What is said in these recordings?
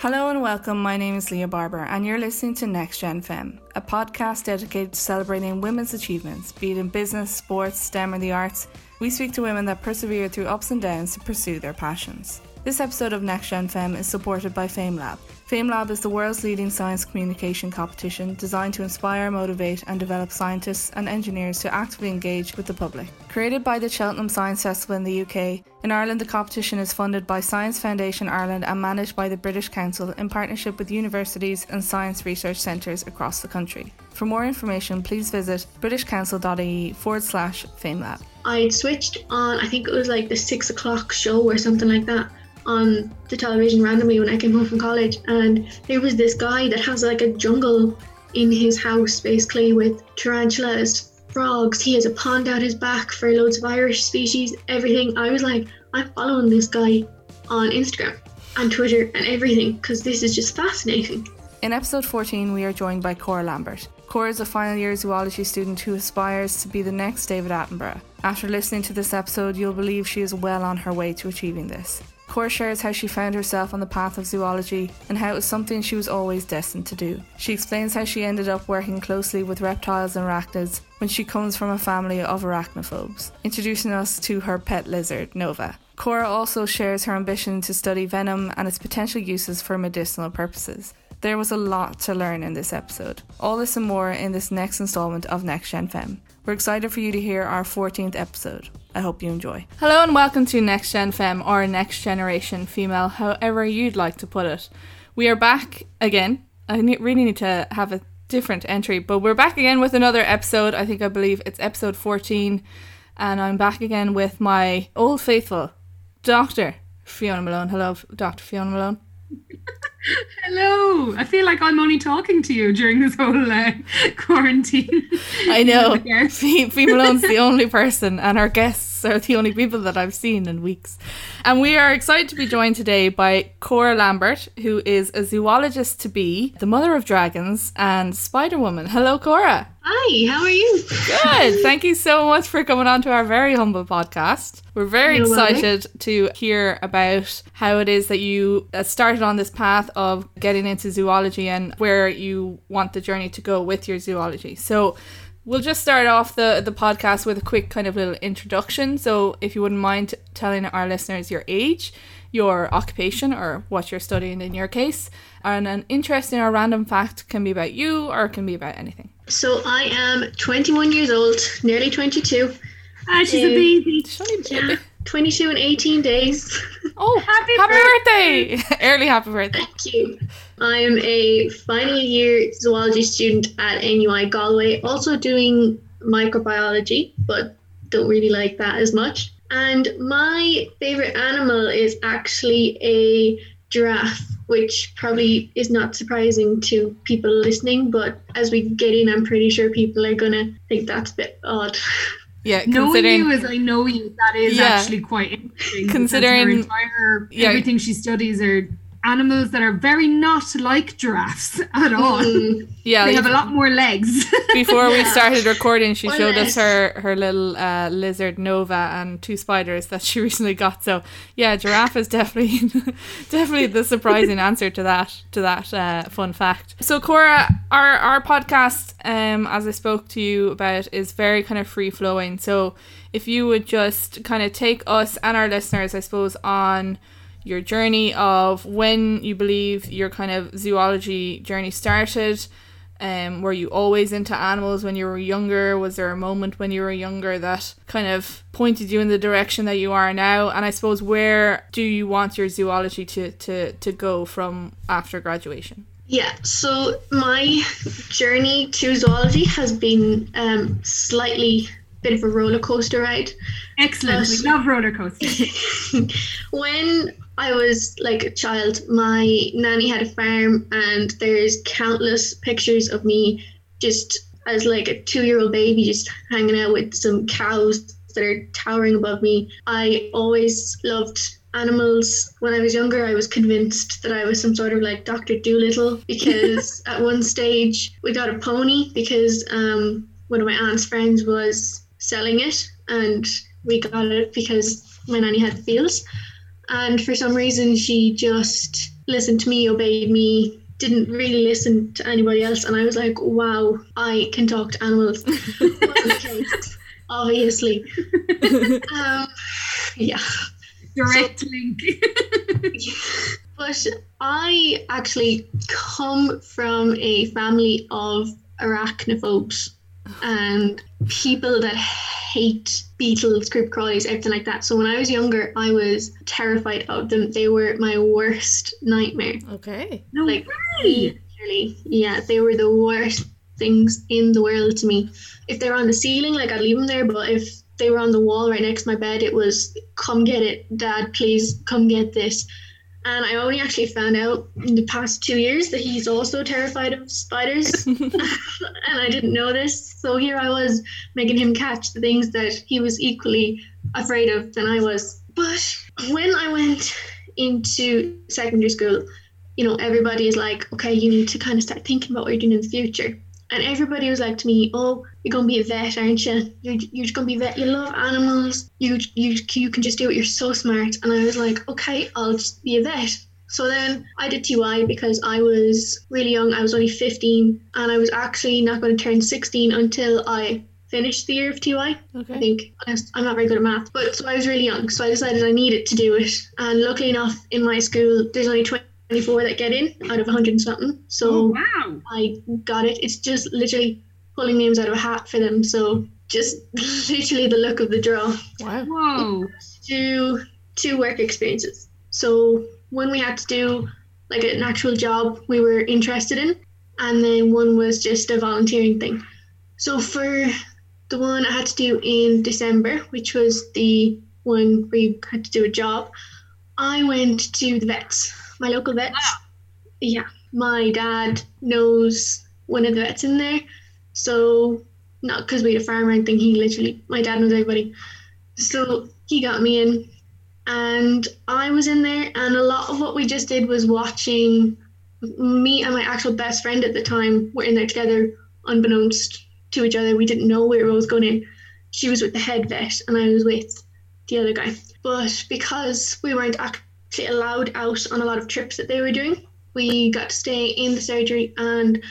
Hello and welcome. My name is Leah Barber, and you're listening to Next Gen Femme, a podcast dedicated to celebrating women's achievements, be it in business, sports, STEM, or the arts. We speak to women that persevere through ups and downs to pursue their passions. This episode of Next Gen Femme is supported by FameLab. FameLab is the world's leading science communication competition designed to inspire, motivate, and develop scientists and engineers to actively engage with the public. Created by the Cheltenham Science Festival in the UK, in Ireland the competition is funded by Science Foundation Ireland and managed by the British Council in partnership with universities and science research centres across the country. For more information, please visit britishcouncil.ie forward slash FameLab. I'd switched on, I think it was like the six o'clock show or something like that on the television randomly when I came home from college, and there was this guy that has like a jungle in his house basically with tarantulas, frogs. He has a pond out his back for loads of Irish species, everything. I was like, I'm following this guy on Instagram and Twitter and everything because this is just fascinating. In episode 14, we are joined by Cora Lambert. Cora is a final year zoology student who aspires to be the next David Attenborough. After listening to this episode, you'll believe she is well on her way to achieving this. Cora shares how she found herself on the path of zoology and how it was something she was always destined to do. She explains how she ended up working closely with reptiles and arachnids when she comes from a family of arachnophobes, introducing us to her pet lizard, Nova. Cora also shares her ambition to study venom and its potential uses for medicinal purposes. There was a lot to learn in this episode. All this and more in this next installment of Next Gen Femme. We're excited for you to hear our 14th episode. I hope you enjoy. Hello and welcome to Next Gen Femme or Next Generation Female, however you'd like to put it. We are back again. I really need to have a different entry, but we're back again with another episode. I think I believe it's episode 14, and I'm back again with my old faithful Dr. Fiona Malone. Hello, Dr. Fiona Malone. Hello. I feel like I'm only talking to you during this whole uh, quarantine. I know. Fee Malone's the only person, and our guests are the only people that I've seen in weeks. And we are excited to be joined today by Cora Lambert, who is a zoologist to be, the mother of dragons, and Spider Woman. Hello, Cora. Hi, how are you? Good. Thank you so much for coming on to our very humble podcast. We're very You're excited welcome. to hear about how it is that you uh, started on this path of getting into zoology and where you want the journey to go with your zoology. So, we'll just start off the, the podcast with a quick kind of little introduction. So, if you wouldn't mind telling our listeners your age, your occupation, or what you're studying in your case, and an interesting or random fact can be about you or it can be about anything. So, I am 21 years old, nearly 22. Ah, she's uh, a baby. Yeah, 22 and 18 days. Oh, happy, happy birthday. birthday! Early happy birthday. Thank you. I am a final year zoology student at NUI Galway, also doing microbiology, but don't really like that as much. And my favorite animal is actually a giraffe, which probably is not surprising to people listening, but as we get in, I'm pretty sure people are going to think that's a bit odd. Yeah, knowing you as I know you, that is yeah, actually quite interesting. Considering entire, yeah. everything she studies are animals that are very not like giraffes at all. Mm. Yeah, they have a lot more legs. Before we started recording, she showed us her her little uh, lizard Nova and two spiders that she recently got. So yeah, giraffe is definitely definitely the surprising answer to that to that uh, fun fact. So Cora, our our podcast, um, as I spoke to you about, is very kind of free flowing. So if you would just kind of take us and our listeners, I suppose, on your journey of when you believe your kind of zoology journey started. Um, were you always into animals when you were younger? Was there a moment when you were younger that kind of pointed you in the direction that you are now? And I suppose where do you want your zoology to, to, to go from after graduation? Yeah, so my journey to zoology has been um, slightly bit of a roller coaster ride. Excellent. But we love roller coasters. when I was like a child. My nanny had a farm, and there's countless pictures of me just as like a two year old baby, just hanging out with some cows that are towering above me. I always loved animals. When I was younger, I was convinced that I was some sort of like Dr. Dolittle because at one stage we got a pony because um, one of my aunt's friends was selling it, and we got it because my nanny had the fields and for some reason she just listened to me, obeyed me, didn't really listen to anybody else. And I was like, wow, I can talk to animals. Obviously. um, yeah. Direct so, link. but I actually come from a family of arachnophobes and people that hate beetles, creep crawlies, everything like that. So when I was younger, I was terrified of them. They were my worst nightmare. Okay. No like, way. Literally, yeah, they were the worst things in the world to me. If they were on the ceiling, like I'd leave them there, but if they were on the wall right next to my bed, it was come get it, dad, please come get this. And I only actually found out in the past two years that he's also terrified of spiders. and I didn't know this. So here I was making him catch the things that he was equally afraid of than I was. But when I went into secondary school, you know, everybody is like, okay, you need to kind of start thinking about what you're doing in the future. And everybody was like to me, "Oh, you're gonna be a vet, aren't you? You're, you're gonna be a vet. You love animals. You you you can just do it. You're so smart." And I was like, "Okay, I'll just be a vet." So then I did TY because I was really young. I was only 15, and I was actually not going to turn 16 until I finished the year of TY. Okay. I think I'm not very good at math, but so I was really young. So I decided I needed to do it. And luckily enough, in my school, there's only 20 24 that get in out of 100 and something. So oh, wow. I got it. It's just literally pulling names out of a hat for them. So just literally the look of the draw. Wow. Whoa. Two, two work experiences. So when we had to do like an actual job we were interested in, and then one was just a volunteering thing. So for the one I had to do in December, which was the one we had to do a job, I went to the vets my local vets. Ah. Yeah, my dad knows one of the vets in there. So, not because we had a farm or anything, he literally, my dad knows everybody. So, he got me in, and I was in there, and a lot of what we just did was watching me and my actual best friend at the time were in there together, unbeknownst to each other. We didn't know where we was going in. She was with the head vet, and I was with the other guy. But because we weren't actually allowed out on a lot of trips that they were doing. We got to stay in the surgery and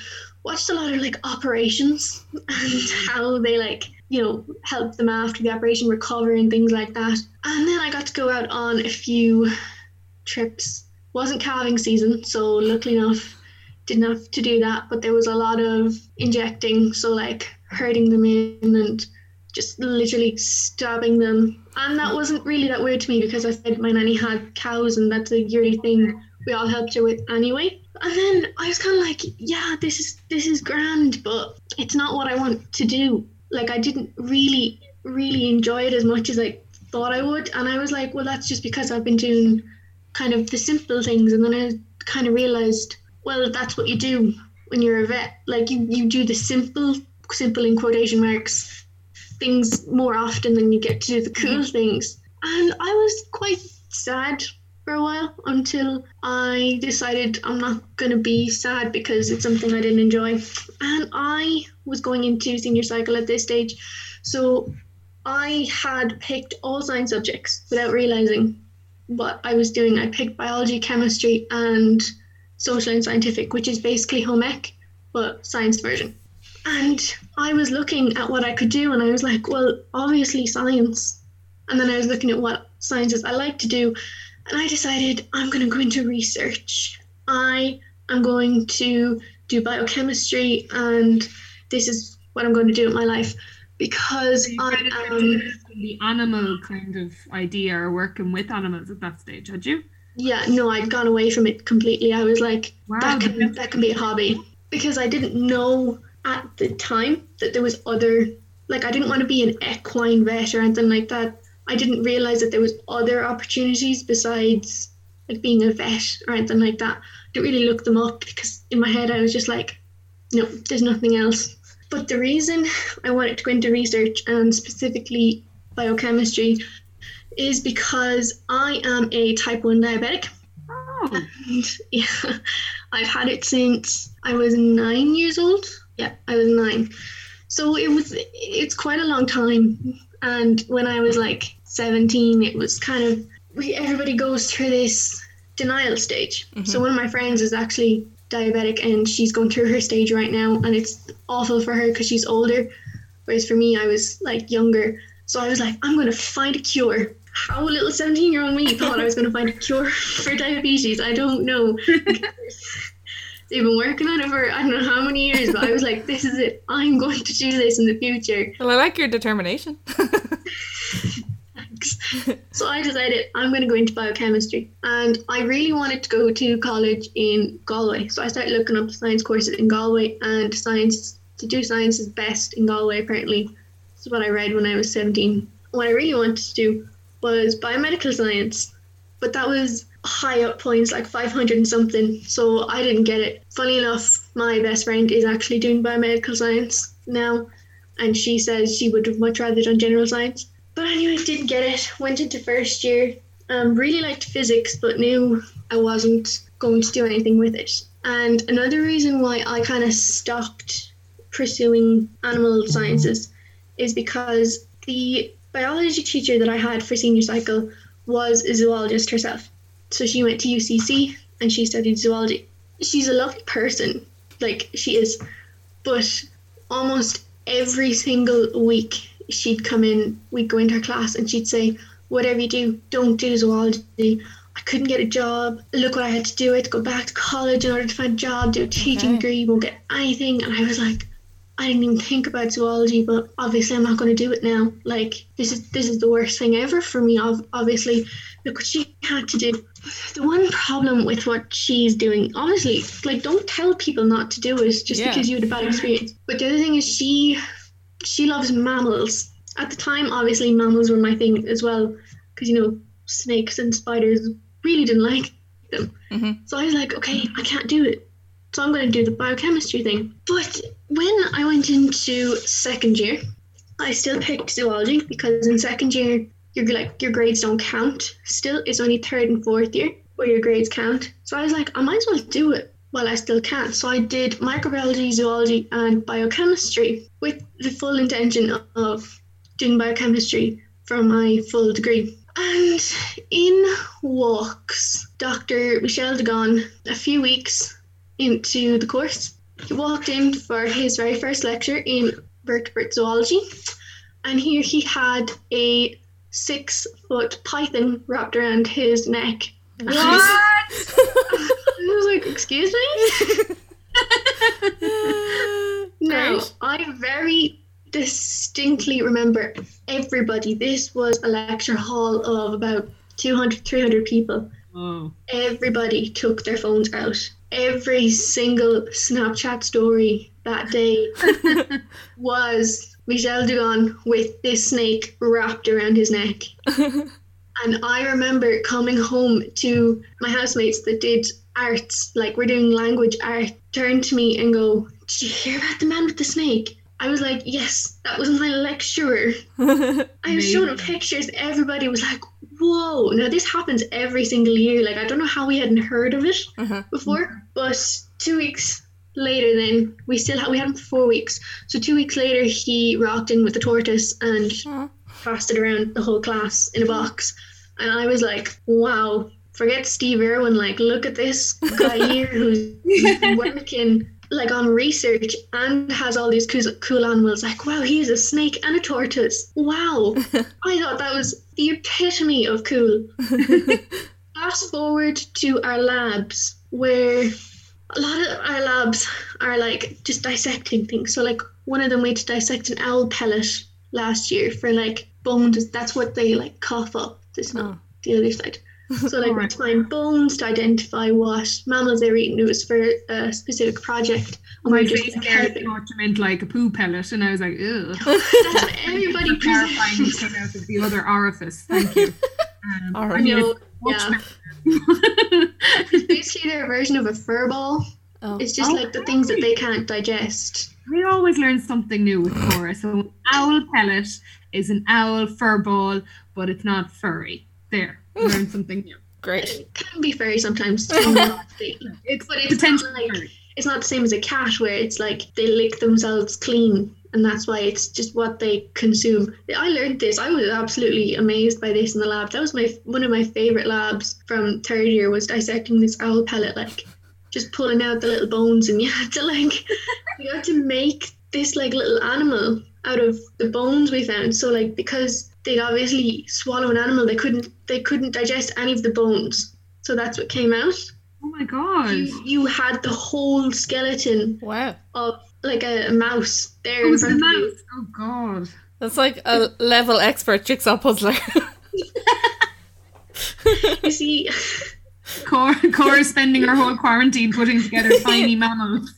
watched a lot of like operations and how they like you know help them after the operation recover and things like that. And then I got to go out on a few trips. Wasn't calving season, so luckily enough didn't have to do that. But there was a lot of injecting, so like hurting them in and just literally stabbing them. And that wasn't really that weird to me because I said my nanny had cows and that's a yearly thing we all helped her with anyway. And then I was kind of like, yeah, this is this is grand, but it's not what I want to do. Like I didn't really really enjoy it as much as I thought I would, and I was like, well, that's just because I've been doing kind of the simple things, and then I kind of realized, well, that's what you do when you're a vet. Like you you do the simple simple in quotation marks things more often than you get to do the cool mm-hmm. things. And I was quite sad for a while until I decided I'm not going to be sad because it's something I didn't enjoy. And I was going into senior cycle at this stage. So I had picked all science subjects without realizing what I was doing. I picked biology, chemistry, and social and scientific, which is basically home ec, but science version. And I was looking at what I could do, and I was like, well, obviously science. And then I was looking at what sciences I like to do, and I decided I'm going to go into research. I am going to do biochemistry, and this is what I'm going to do with my life because so I am the animal kind of idea or working with animals at that stage, had you? Yeah, no, I'd gone away from it completely. I was like, wow, that can that can be a hobby because I didn't know at the time that there was other like I didn't want to be an equine vet or anything like that. I didn't realize that there was other opportunities besides like being a vet or anything like that. I didn't really look them up because in my head I was just like, no, there's nothing else. But the reason I wanted to go into research and specifically biochemistry is because I am a type 1 diabetic. Oh. And yeah, I've had it since I was nine years old. Yeah, I was nine. So it was it's quite a long time. And when I was like 17, it was kind of we, everybody goes through this denial stage. So mm-hmm. one of my friends is actually diabetic and she's going through her stage right now and it's awful for her because she's older. Whereas for me I was like younger. So I was like, I'm gonna find a cure. How little 17 year old me thought I was gonna find a cure for diabetes. I don't know. They've been working on it for I don't know how many years, but I was like, this is it. I'm going to do this in the future. Well, I like your determination. Thanks. So I decided I'm going to go into biochemistry. And I really wanted to go to college in Galway. So I started looking up science courses in Galway, and science, to do science is best in Galway, apparently. This is what I read when I was 17. What I really wanted to do was biomedical science, but that was high up points, like 500 and something. So I didn't get it. Funny enough, my best friend is actually doing biomedical science now, and she says she would have much rather done general science. But anyway, didn't get it. Went into first year. Um, really liked physics, but knew I wasn't going to do anything with it. And another reason why I kind of stopped pursuing animal sciences is because the biology teacher that I had for senior cycle was a zoologist herself. So she went to UCC and she studied zoology. She's a lovely person, like she is, but almost every single week she'd come in, we'd go into her class and she'd say, Whatever you do, don't do zoology. I couldn't get a job. Look what I had to do. I had to go back to college in order to find a job, do a teaching Okay. degree, you won't get anything. And I was like, I didn't even think about zoology, but obviously I'm not going to do it now. Like this is this is the worst thing ever for me. Obviously, look what she had to do. The one problem with what she's doing, obviously, like don't tell people not to do it just Yeah. because you had a bad experience. But the other thing is she she loves mammals. At the time, obviously, mammals were my thing as well, because you know snakes and spiders really didn't like them. Mhm. So I was like, okay, I can't do it. So I'm going to do the biochemistry thing. But when I went into second year, I still picked zoology because in second year, your like your grades don't count. Still, it's only third and fourth year where your grades count. So I was like, I might as well do it while I still can. So I did microbiology, zoology, and biochemistry with the full intention of doing biochemistry for my full degree. And in walks Dr. Michel Dugon a few weeks into the course. He walked in for his very first lecture in vertebrate zoology, and here he had a six foot python wrapped around his neck. And I was- like, Excuse me? No, I very distinctly remember everybody. This was a lecture hall of about 200, 300 people. Oh. Everybody took their phones out. Every single Snapchat story that day was Michel Dugon with this snake wrapped around his neck. And I remember coming home to my housemates that did arts, like we're doing language art, turn to me and go, Did you hear about the man with the snake? I was like, Yes, that was my lecturer. I was showing them pictures. Everybody was like, Whoa. Now, this happens every single year. Like, I don't know how we hadn't heard of it Mhm. before, but two weeks later, then we still had, we had him for four weeks. So, two weeks later, he rocked in with the tortoise and Aw. passed it around the whole class in a box. And I was like, wow, forget Steve Irwin. Like, look at this guy here who's working like on research and has all these cool, cool animals. Like, wow, he's a snake and a tortoise. Wow. I thought that was the epitome of cool. Fast forward to our labs where a lot of our labs are like just dissecting things. So like one of them we had to dissect an owl pellet last year for like bones. That's what they like cough up. This not Oh. the other side. So like we Alright. had to find bones to identify what mammals they're eating. It was for a specific project. And My we were face like, there helping. thought you meant like a poo pellet, and I was like, ugh. That's what everybody Terrifying to presents. come out of the other orifice. Thank you. Um, All I mean, You know, yeah. better. It's basically their version of a fur ball. Oh. It's just Oh, like the things that they can't digest. we always learn something new with Cora. So, an owl pellet is an owl fur ball, but it's not furry. There, learn something new. Great. It can be furry sometimes. It's not It's But it's potentially not like- furry. It's not the same as a cat where it's like they lick themselves clean. and that's why it's just what they consume. I learned this. I was absolutely amazed by this in the lab. That was my one of my favorite labs from third year was dissecting this owl pellet, like just pulling out the little bones, and you had to like you had to make this like little animal out of the bones we found. So like because they'd obviously swallow an animal, they couldn't they couldn't digest any of the bones. So that's what came out. Oh my god. You, you had the whole skeleton Wow. of like a, a mouse there Oh, in it's a front of you. mouse. Oh god. That's like a level expert jigsaw puzzler. You see, Cora, Cora's spending her whole quarantine putting together tiny mammals.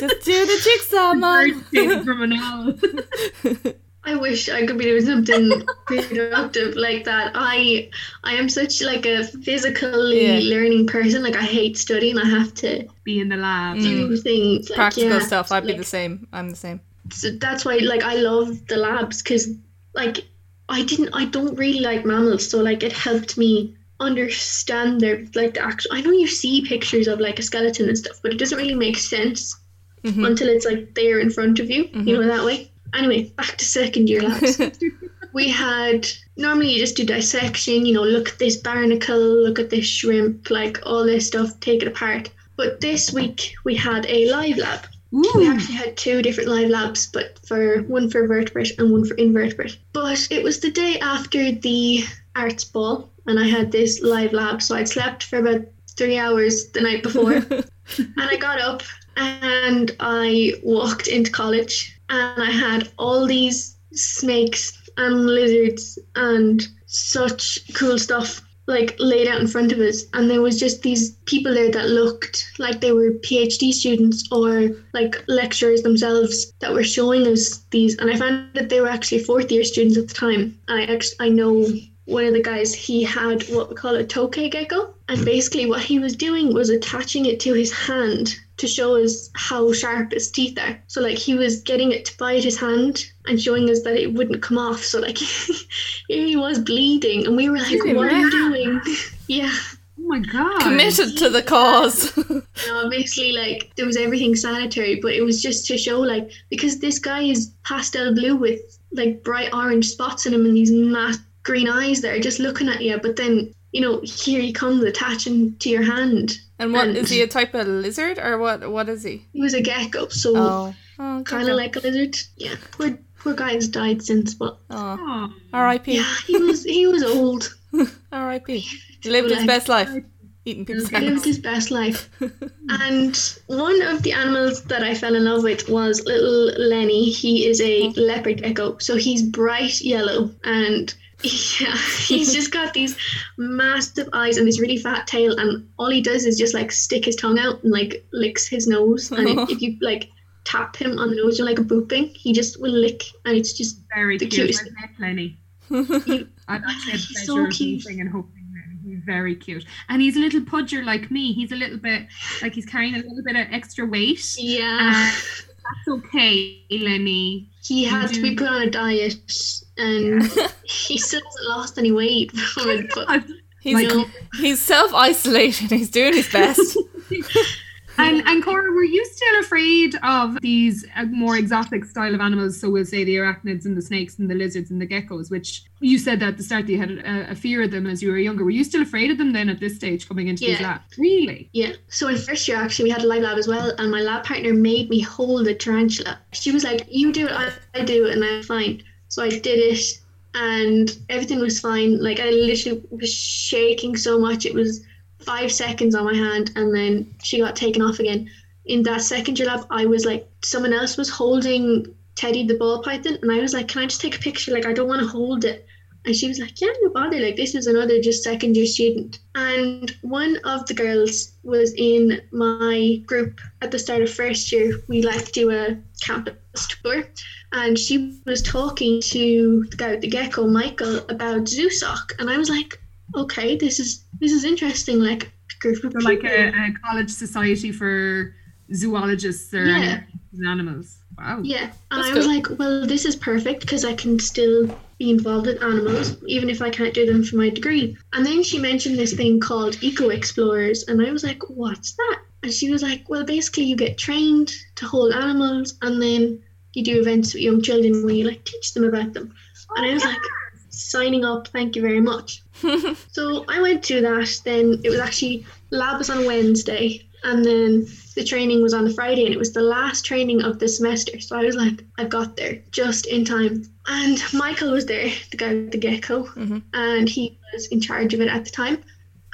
Just do the jigsaw, mom. Birthday from an owl. I wish I could be doing something productive like that. I I am such like a physically Yeah. learning person. Like I hate studying. I have to Be in the lab. Mm. do things like, Practical yeah, stuff. I'd be the same. I'm the same. so that's why like I love the labs because like I didn't I don't really like mammals so like it helped me understand their like the actual I know you see pictures of like a skeleton and stuff but it doesn't really make sense Mhm. until it's like there in front of you you know that way anyway back to second year labs. We had normally you just do dissection you know look at this barnacle look at this shrimp like all this stuff take it apart. But this week we had a live lab. We actually had two different live labs, but for one for vertebrate and one for invertebrate. But it was the day after the arts ball, and I had this live lab, so I'd slept for about three hours the night before, and I got up and I walked into college, and I had all these snakes and lizards and such cool stuff like laid out in front of us. And there was just these people there that looked like they were phd students or like lecturers themselves that were showing us these. And i found that they were actually fourth year students at the time. I actually i know one of the guys he had what we call a tokay gecko. And basically what he was doing was attaching it to his hand to show us how sharp his teeth are. So like he was getting it to bite his hand and showing us that it wouldn't come off. So like here he was bleeding. And we were like Really? what are you doing? Yeah. Oh my god. Committed to the cause. and obviously like there was everything sanitary but it was just to show like because this guy is pastel blue with like bright orange spots in him and these matte green eyes that are just looking at you but then you know here he comes attaching to your hand and what And- is he a type of lizard or what? What is he? he was a gecko so Oh, oh kind of like a lizard yeah poor, poor guy's died since but oh, Oh. R.I.P. yeah he was he was old R.I.P. Lived his Like- best life, eating people's He lived his best life. and one of the animals that I fell in love with was little Lenny. He is a oh. leopard gecko, so he's bright yellow and yeah, he's just got these massive eyes and this really fat tail, and all he does is just like stick his tongue out and like licks his nose. And if, if you like tap him on the nose, you're like a booping, he just will lick, and it's just Very The cute. cutest- I've met Lenny. you, I've actually had pleasure so of cute. meeting and hoping. He's very cute. And he's a little pudger like me. He's a little bit like he's carrying a little bit of extra weight. yeah. That's okay, Lenny. he has to be put on a diet and he still hasn't lost any weight from it but He's he's self isolating. He's doing his best. And and Cora, were you still afraid of these uh, more exotic style of animals? So we'll say the arachnids and the snakes and the lizards and the geckos, which you said that at the start that you had a, a fear of them as you were younger. Were you still afraid of them then at this stage coming into these Yeah. labs? Really? yeah so in first year actually we had a live lab as well and my lab partner made me hold a tarantula she was like you do it I, I do it and I'm fine so I did it and everything was fine like I literally was shaking so much it was five seconds on my hand and then she got taken off again in that second year lab I was like someone else was holding Teddy the ball python and I was like can I just take a picture like I don't want to hold it and she was like, Yeah, no bother. Like, this is another just second year student. And one of the girls was in my group at the start of first year. We like do a campus tour. And she was talking to the guy with the gecko, Michael, about Zoosoc. And I was like, Okay, this is this is interesting. Like, group of So like a, a college society for zoologists or Yeah. animals. Wow. Yeah, and That's I was cool. like, well, this is perfect because I can still be involved in animals, even if I can't do them for my degree. And then she mentioned this thing called Eco Explorers, and I was like, what's that? And she was like, well, basically, you get trained to hold animals, and then you do events with young children where you like teach them about them. Oh, and I was like, signing up, thank you very much. so I went to that. Then it was actually lab was on Wednesday, and then the training was on the Friday, and it was the last training of the semester. So I was like, I got there just in time. And Michael was there, the guy with the gecko, mm-hmm. and he was in charge of it at the time.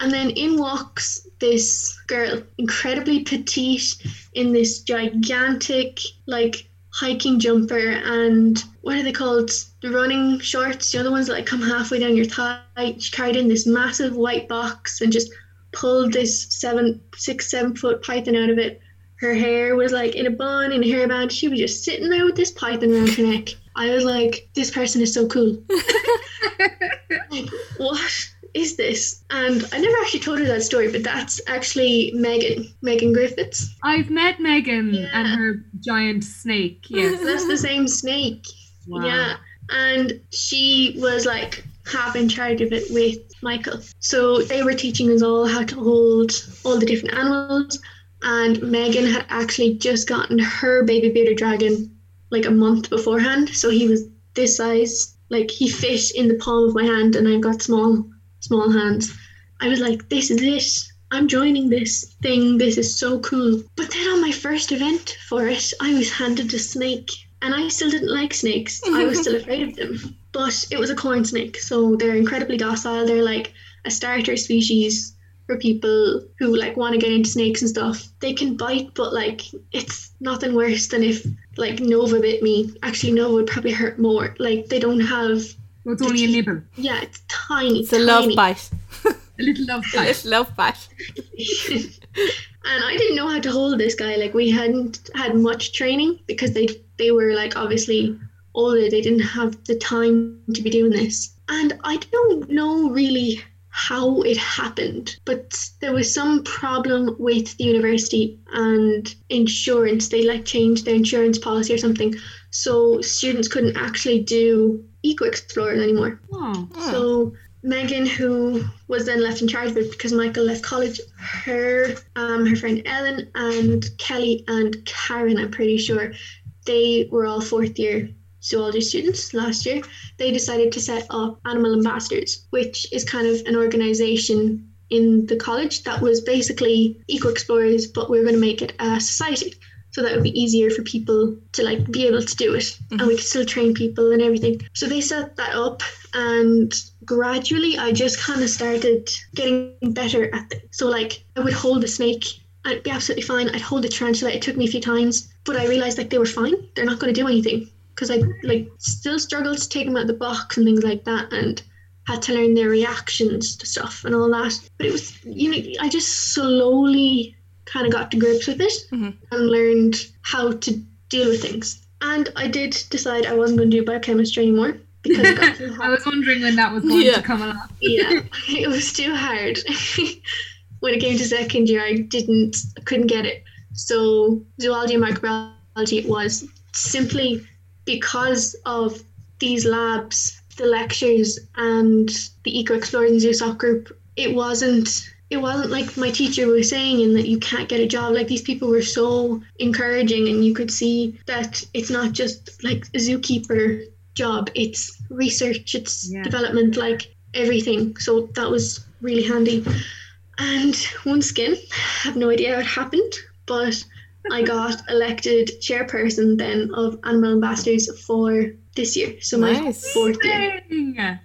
And then in walks this girl, incredibly petite, in this gigantic, like hiking jumper and what are they called? The running shorts, you know, the ones that like come halfway down your thigh. She carried in this massive white box and just pulled this seven, six, seven foot python out of it. Her hair was like in a bun, in a hairband. She was just sitting there with this python around her neck. I was like, this person is so cool. like, what is this? And I never actually told her that story, but that's actually Megan, Megan Griffiths. I've met Megan Yeah. and her giant snake. Yes. That's the same snake. Wow. Yeah. And she was like half in charge of it with Michael. So they were teaching us all how to hold all the different animals. And Megan had actually just gotten her baby bearded dragon like a month beforehand. So he was this size. Like he fit in the palm of my hand and I've got small small hands. I was like, this is it. I'm joining this thing. This is so cool. But then on my first event for it, I was handed a snake. And I still didn't like snakes. I was still afraid of them. But it was a corn snake, so they're incredibly docile. They're like a starter species for people who like want to get into snakes and stuff. They can bite, but like it's nothing worse than if like Nova bit me. Actually, Nova would probably hurt more. Like they don't have. Well, it's only a nibble. Yeah, it's tiny. It's a love bite. A little love bite. It's love bite. and I didn't know how to hold this guy. Like we hadn't had much training because they they were like obviously older. They didn't have the time to be doing this. And I don't know really how it happened, but there was some problem with the university and insurance. They like changed their insurance policy or something. So students couldn't actually do Eco Explorers anymore. Oh. So Megan, who was then left in charge of it because Michael left college, her, um, her friend Ellen, and Kelly and Karen, I'm pretty sure, they were all fourth year zoology students last year. They decided to set up Animal Ambassadors, which is kind of an organization in the college that was basically eco explorers, but we are going to make it a society. So that would be easier for people to like be able to do it, and we mm-hmm. could still train people and everything. So they set that up, and gradually I just kind of started getting better at it. So like I would hold the snake, and it'd be absolutely fine. I'd hold the tarantula. It took me a few times, but I realized like they were fine. They're not going to do anything because I like still struggled to take them out of the box and things like that, and had to learn their reactions to stuff and all that. But it was you know I just slowly kind of got to grips with it Mhm. and learned how to deal with things. And I did decide I wasn't going to do biochemistry anymore because it got too I was wondering when that was going Yeah. to come along. yeah, it was too hard. when it came to second year, I didn't, couldn't get it. So zoology and microbiology it was simply because of these labs, the lectures, and the Eco Explorers and ZooSoc group. It wasn't. It wasn't like my teacher was saying, in that you can't get a job. Like these people were so encouraging, and you could see that it's not just like a zookeeper job. It's research. It's Yeah. development. Like everything. So that was really handy. And once again, I have no idea how it happened, but I got elected chairperson then of Animal Ambassadors for this year. So my Nice. fourth year.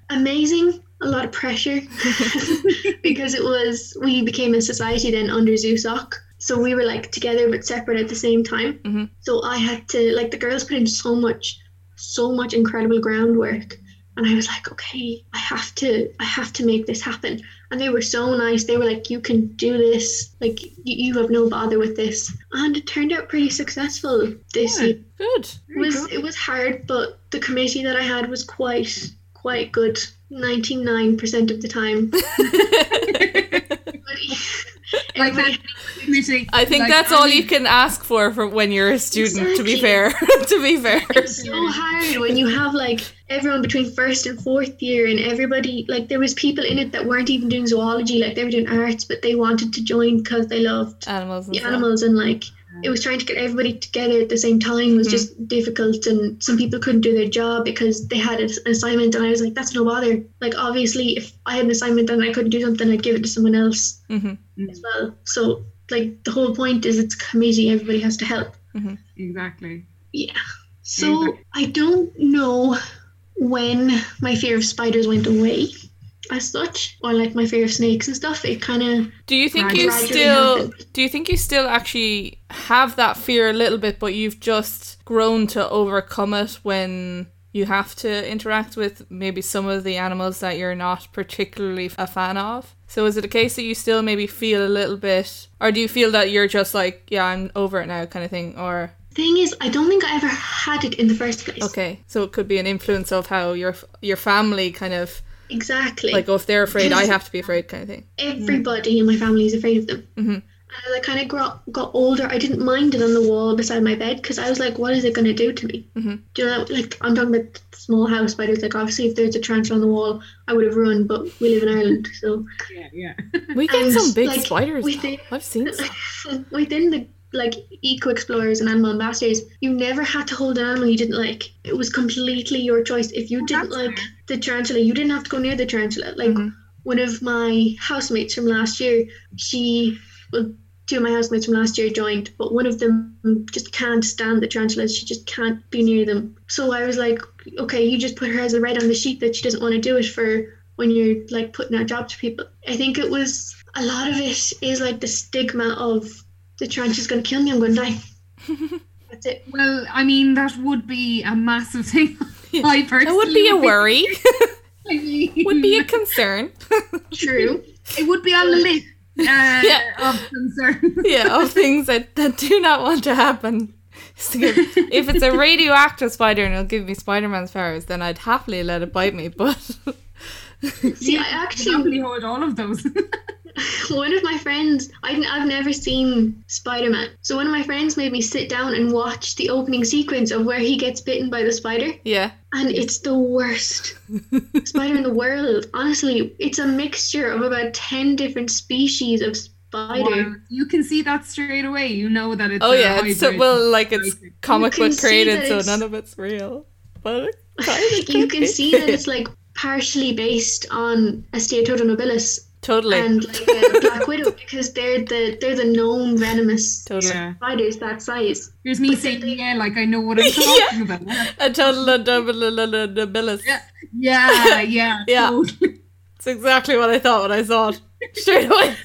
Amazing. A lot of pressure because it was we became a society then under ZooSoc. So we were like together but separate at the same time. Mhm. So I had to like the girls put in so much, so much incredible groundwork, and I was like, okay, I have to, I have to make this happen. And they were so nice. They were like, you can do this. Like you, you have no bother with this, and it turned out pretty successful this Good. year. Good. It was it was hard, but the committee that I had was quite quite good. Ninety nine percent of the time. Like Everybody- that committee. I think Like, that's all only- you can ask for for when you're a student. To be fair, to be fair. it's so hard when you have like everyone between first and fourth year and everybody like there was people in it that weren't even doing zoology like they were doing arts but they wanted to join because they loved Animals and the stuff. animals and like it was trying to get everybody together at the same time was Mhm. just difficult and some people couldn't do their job because they had an assignment and I was like that's no bother. Like obviously if I had an assignment and I couldn't do something I'd give it to someone else hmm as well. So like the whole point is it's a committee everybody has to help. Exactly. yeah. So Exactly. I don't know when my fear of spiders went away as such or like my fear of snakes and stuff it kind of Do you think you still happened. do you think you still actually have that fear a little bit, but you've just grown to overcome it when you have to interact with maybe some of the animals that you're not particularly a fan of? So is it a case that you still maybe feel a little bit, or do you feel that you're just like, yeah, I'm over it now, kind of thing, or thing is I don't think I ever had it in the first place okay, so it could be an influence of how your your family kind of exactly like, oh, if they're afraid, I have to be afraid, kind of thing. everybody in my family is afraid of them. Mhm. And as I kind of got, got older, I didn't mind it on the wall beside my bed because I was like, what is it going to do to me? Mhm. Do you know, like, I'm talking about small house spiders. Like, obviously, if there's a tarantula on the wall, I would have run, but we live in Ireland. So Yeah, yeah. We get And, some big like, spiders. we though. think- I've seen some. within the like eco explorers and animal ambassadors, you never had to hold an animal you didn't like. It was completely your choice. If you didn't that's like fair. the tarantula, you didn't have to go near the tarantula. Like Mhm. one of my housemates from last year, she well, two of my housemates from last year joined, but one of them just can't stand the tarantulas. She just can't be near them. So I was like, okay, you just put her as a red on the sheet that she doesn't want to do it for when you're like putting out jobs to people. I think it was a lot of it is like the stigma of the tarantula's going to kill me. I'm going to die. That's it. Well, I mean, that would be a massive thing. Yeah. I That personally would be a worry. I mean, would be a concern. True. it would be on the list uh, Yeah. of concern. yeah, of things that, that do not want to happen. Is if it's a radioactive spider and it'll give me Spider Man's powers, then I'd happily let it bite me. But See, I actually probably hold all of those. one of my friends I, i've never seen spider-man. So one of my friends made me sit down and watch the opening sequence of where he gets bitten by the spider. Yeah, and it's the worst. Spider in the world honestly it's a mixture of about 10 different species of spider. Wow. You can see that straight away. You know that it's oh yeah, it's so, well like it's comic book created, so none of it's real. But it you can see that it's like partially based on a steatoda nobilis totally, and like a black widow because they're the they're the known venomous totally. Yeah. spiders that size Here's me But saying, they- yeah, like I know what I'm Yeah. talking about. A total double nobilis. Yeah. Yeah, yeah, Yeah. totally. It's exactly what I thought when I saw it. Straight away.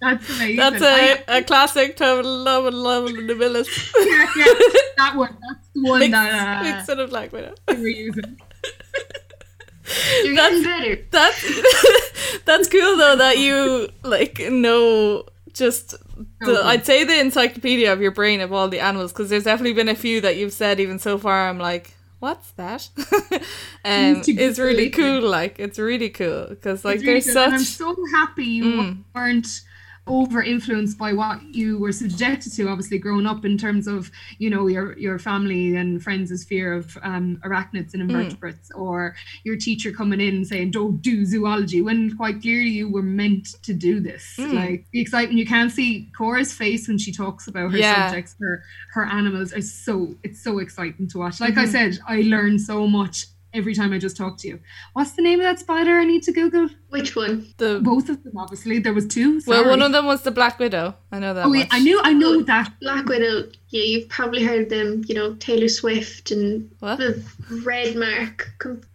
That's amazing. That's I- a, a classic total double nobilis. yeah, yeah, that one. That's the one Mix, that uh, mix it up like Widow. You're That's- getting better That's that's cool though that you like know just the. I'd say the encyclopedia of your brain of all the animals because there's definitely been a few that you've said even so far. I'm like, what's that? um, it's really cool. Like it's really cool because like really there's good, and I'm so happy you Mm. weren't over influenced by what you were subjected to obviously growing up in terms of you know your your family and friends' fear of um, arachnids and Mm. invertebrates or your teacher coming in saying don't do zoology when quite clearly you were meant to do this Mm. like the excitement you can see Cora's face when she talks about her Yeah. subjects her her animals are so it's so exciting to watch like I Mhm. said I learn so much every time I just talk to you what's the name of that spider I need to google which one the both of them, obviously. There was two. well, one of them was the Black Widow. I know that. Oh, yeah. I knew, I know that. Black Widow, yeah, you've probably heard them, you know, Taylor Swift and What? the red mark.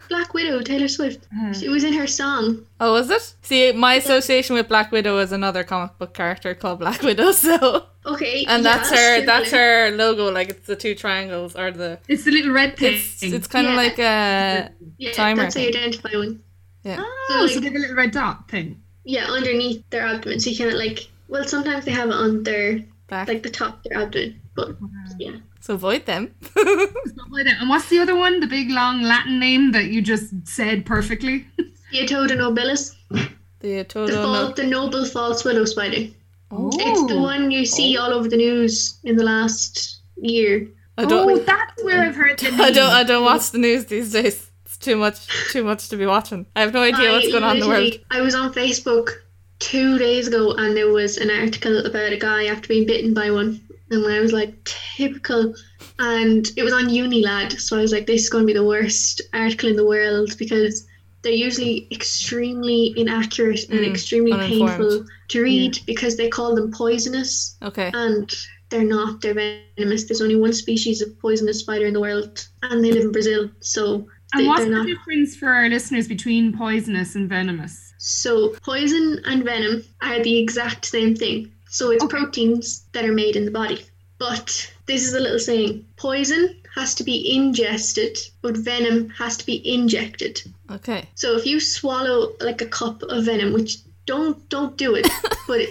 Black Widow, Taylor Swift. Uh, It was in her song. Oh, was it? See, my association with Black Widow is another comic book character called Black Widow. So, Okay. and yeah, that's her. That's her logo. Like it's the two triangles or the. it's the little red thing. It's it's kind of like a Yeah, timer that's how you identify one. Oh, so like- they have a little red dot thing. Yeah, underneath their abdomen. So you can't like, well, sometimes they have it on their, back. like the top of their abdomen. But yeah. so avoid them. Stuff like that. And what's the other one? The big long Latin name that you just said perfectly. Steatoda nobilis, the the, total. fal- No- the noble false widow spider. oh, It's the oh. one you see all over the news in the last year. I don't. oh, that's where I've heard the name. I don't. I don't watch the news these days. Too much. Too much to be watching. I have no idea what's going on in the world. I was on Facebook two days ago and there was an article about a guy after being bitten by one And I was like, typical. And it was on Unilad. So I was like, this is going to be the worst article in the world because they're usually extremely inaccurate and Mm, extremely uninformed. painful to read because they call them poisonous Okay. and they're not. They're venomous. There's only one species of poisonous spider in the world, and they live in Brazil. So And what's they're the not. difference for our listeners between poisonous and venomous? So poison and venom are the exact same thing. So it's Okay. proteins that are made in the body. But this is a little saying: poison has to be ingested, but venom has to be injected. Okay. So if you swallow like a cup of venom, which don't don't do it, but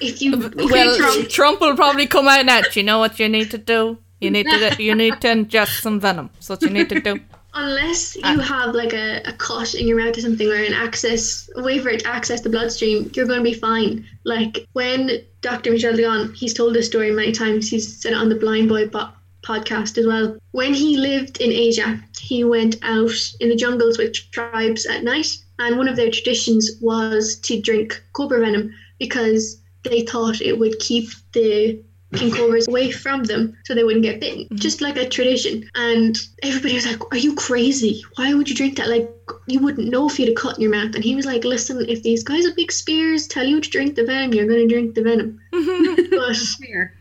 if you well, Trump- Trump. will probably come out now. Do you know what you need to do? You need to you need to ingest some venom. That's what you need to do. Unless Ah. you have like a, a cut in your mouth or something, or an access a way for it to access the bloodstream, you're going to be fine. Like when Dr. Michel Dugon, he's told this story many times. He's said it on the Blind Boy po- podcast as well. When he lived in Asia, he went out in the jungles with tribes at night, and one of their traditions was to drink cobra venom because they thought it would keep the king cobras away from them so they wouldn't get bitten. Mm-hmm. Just like a tradition. And everybody was like, Are you crazy? Why would you drink that? Like, you wouldn't know if you had a cut in your mouth. And he was like, Listen, if these guys with big spears tell you to drink the venom, you're going to drink the venom. but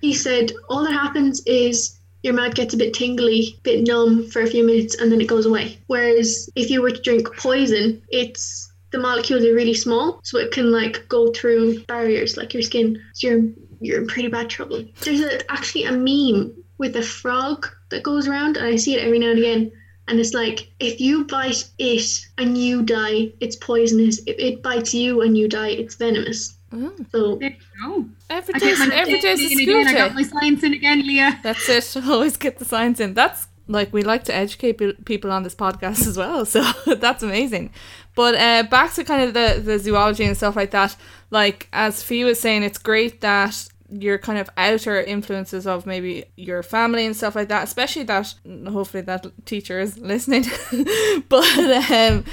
he said, All that happens is your mouth gets a bit tingly, bit numb for a few minutes, and then it goes away. Whereas if you were to drink poison, it's the molecules are really small, so it can like go through barriers like your skin. So you're you're in pretty bad trouble. There's a, actually a meme with a frog that goes around, and I see it every now and again. And it's like, if you bite it and you die, it's poisonous. If it bites you and you die, it's venomous. Oh, So There you go. every I day's got my every day's a science in school again. I got my science in again, Leah. That's it. Always get the science in. That's like we like to educate people on this podcast as well. So that's amazing. But uh, back to kind of the the zoology and stuff like that. Like as Fee was saying, it's great that your kind of outer influences of maybe your family and stuff like that, especially that hopefully that teacher is listening. but um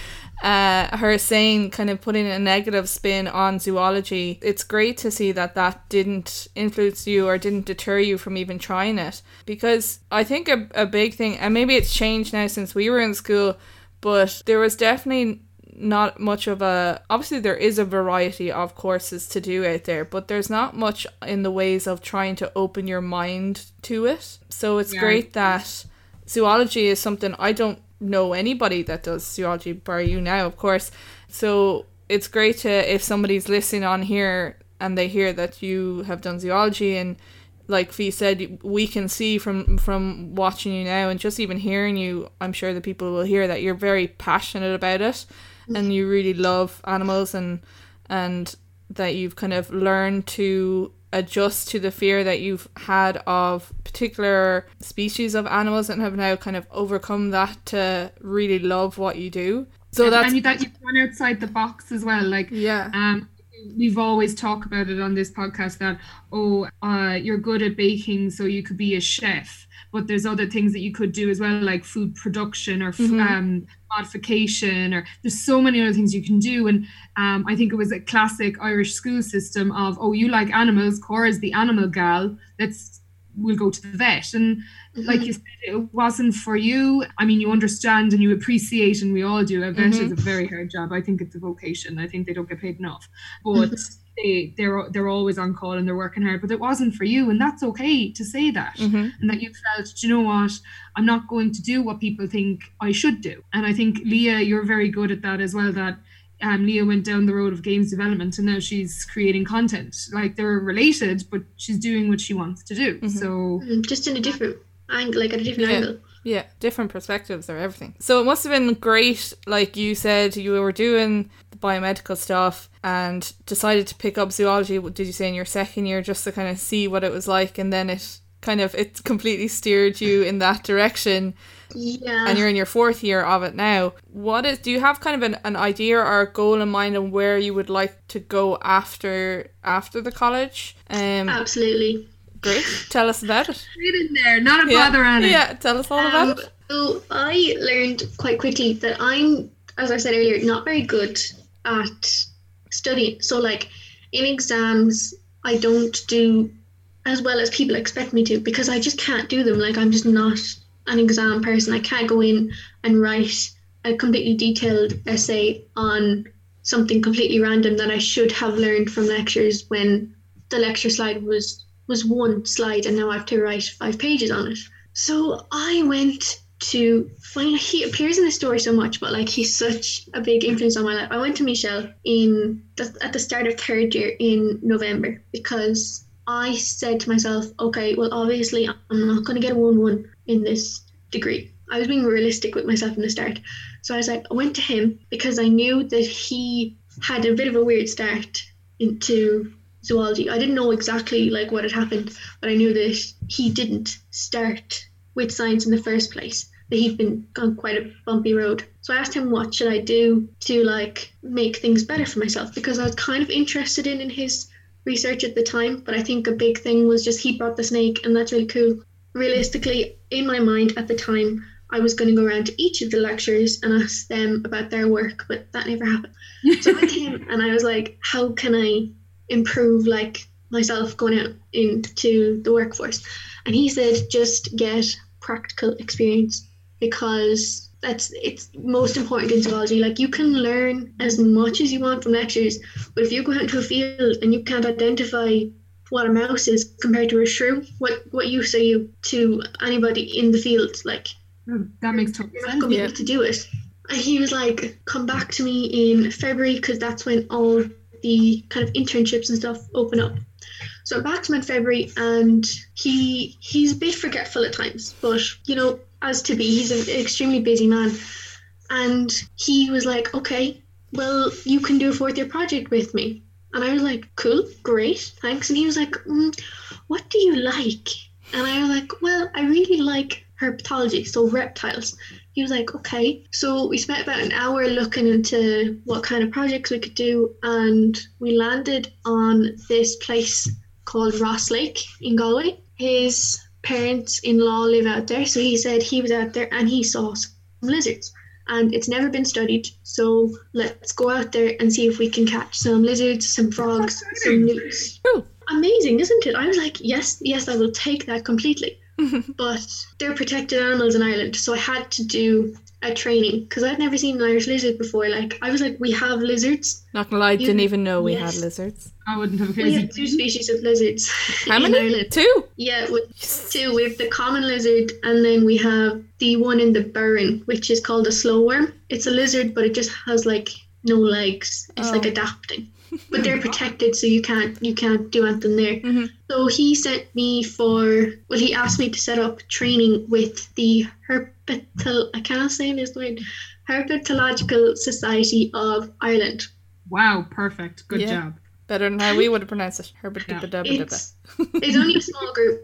uh, her saying kind of putting a negative spin on zoology it's great to see that that didn't influence you or didn't deter you from even trying it because i think a, a big thing and maybe it's changed now since we were in school but there was definitely not much of a obviously there is a variety of courses to do out there but there's not much in the ways of trying to open your mind to it. So it's Yeah. great that zoology is something I don't know anybody that does zoology bar you now of course. So it's great to if somebody's listening on here and they hear that you have done zoology and like Fee said we can see from from watching you now and just even hearing you I'm sure the people will hear that you're very passionate about it and you really love animals and and that you've kind of learned to adjust to the fear that you've had of particular species of animals and have now kind of overcome that to really love what you do. So and, that's and you, that you've gone outside the box as well. Like yeah. um we've always talked about it on this podcast that oh uh you're good at baking so you could be a chef. But there's other things that you could do as well like food production or Mhm. um modification or there's so many other things you can do. And um i think it was a classic irish school system of oh you like animals cora's the animal gal. Let's we'll go to the vet. And like you said it wasn't for you. I mean you understand and you appreciate and we all do. A vet Mhm. is a very hard job. I think it's a vocation. I think they don't get paid enough. But they they're they're always on call and they're working hard. But it wasn't for you and that's okay to say that. Hmm and that you felt "Do you know what? I'm not going to do what people think i should do. And i think leah you're very good at that as well that um, Leah went down the road of games development and now she's creating content. Like they're related, but she's doing what she wants to do. Mhm. So Mm, just in a different angle, like at a different Yeah. angle. Yeah, different perspectives or everything. So it must have been great, like you said, you were doing the biomedical stuff and decided to pick up zoology. What Did you say in your second year just to kind of see what it was like, and then it kind of it completely steered you in that direction, Yeah. and you're in your fourth year of it now. What is? Do you have kind of an, an idea or a goal in mind on where you would like to go after after the college? Um, Absolutely. great. Tell us about it. straight in there, not a Yeah, bother on it. yeah. Tell us all about Um, it. so I learned quite quickly that I'm, as I said earlier, not very good at studying. So like in exams, I don't do as well as people expect me to because I just can't do them. Like I'm just not an exam person. I can't go in and write a completely detailed essay on something completely random that I should have learned from lectures when the lecture slide was was one slide and now I have to write five pages on it. So I went to find he appears in the story so much, but like he's such a big influence on my life. I went to Michel in the, at the start of third year in November because I said to myself, okay, well obviously I'm not going to get a one one in this degree. I was being realistic with myself in the start. So I was like, I went to him because I knew that he had a bit of a weird start into zoology. I didn't know exactly like what had happened, but I knew that he didn't start with science in the first place. That he'd been on quite a bumpy road. So I asked him what should I do to like make things better for myself because I was kind of interested in in his research at the time, but I think a big thing was just he brought the snake and that's really cool. Realistically, in my mind at the time, I was going to go around to each of the lecturers and ask them about their work, but that never happened. So I him and I was like, how can I improve like myself going out into the workforce? And he said, just get practical experience because that's it's most important in zoology. Like you can learn as much as you want from lectures, but if you go out into a field and you can't identify what a mouse is compared to a shrew, what what use are you to anybody in the field? Like Oh, that makes total sense. you're not sense. going to be able to do it. And he was like, come back to me in February because that's when all the kind of internships and stuff open up. So I'm back to him in February and he he's a bit forgetful at times, but you know, as to be, he's an extremely busy man. And he was like, okay, well, you can do a fourth year project with me. And I was like, cool, great, thanks. And he was like, mm, what do you like? And I was like, well, I really like herpetology, so reptiles. He was like, okay. So we spent about an hour looking into what kind of projects we could do, and we landed on this place called Ross Lake in Galway. His parents in law live out there, so he said he was out there and he saw some lizards. And it's never been studied, so let's go out there and see if we can catch some lizards, some frogs, some newts. Cool. Amazing, isn't it? I was like, yes, yes, I will take that completely but they're protected animals in Ireland, so I had to do a training because I'd never seen an Irish lizard before. Like I was like, we have lizards. Not gonna lie, I didn't even know we Yes. had lizards. I wouldn't have a We clue. have two species of lizards How in many? Ireland. Two. Yeah, with two. We have the common lizard, and then we have the one in the burren, which is called a slow worm. It's a lizard, but it just has like no legs. It's like Oh. adapting. But they're protected, so you can't you can't do anything there. Mhm. So he sent me for well, he asked me to set up training with the herpetal. I can't say this word. Herpetological Society of Ireland. Wow, perfect. Good Yeah. job. Better than how we would have pronounced it. Herbert It's it's only a small group,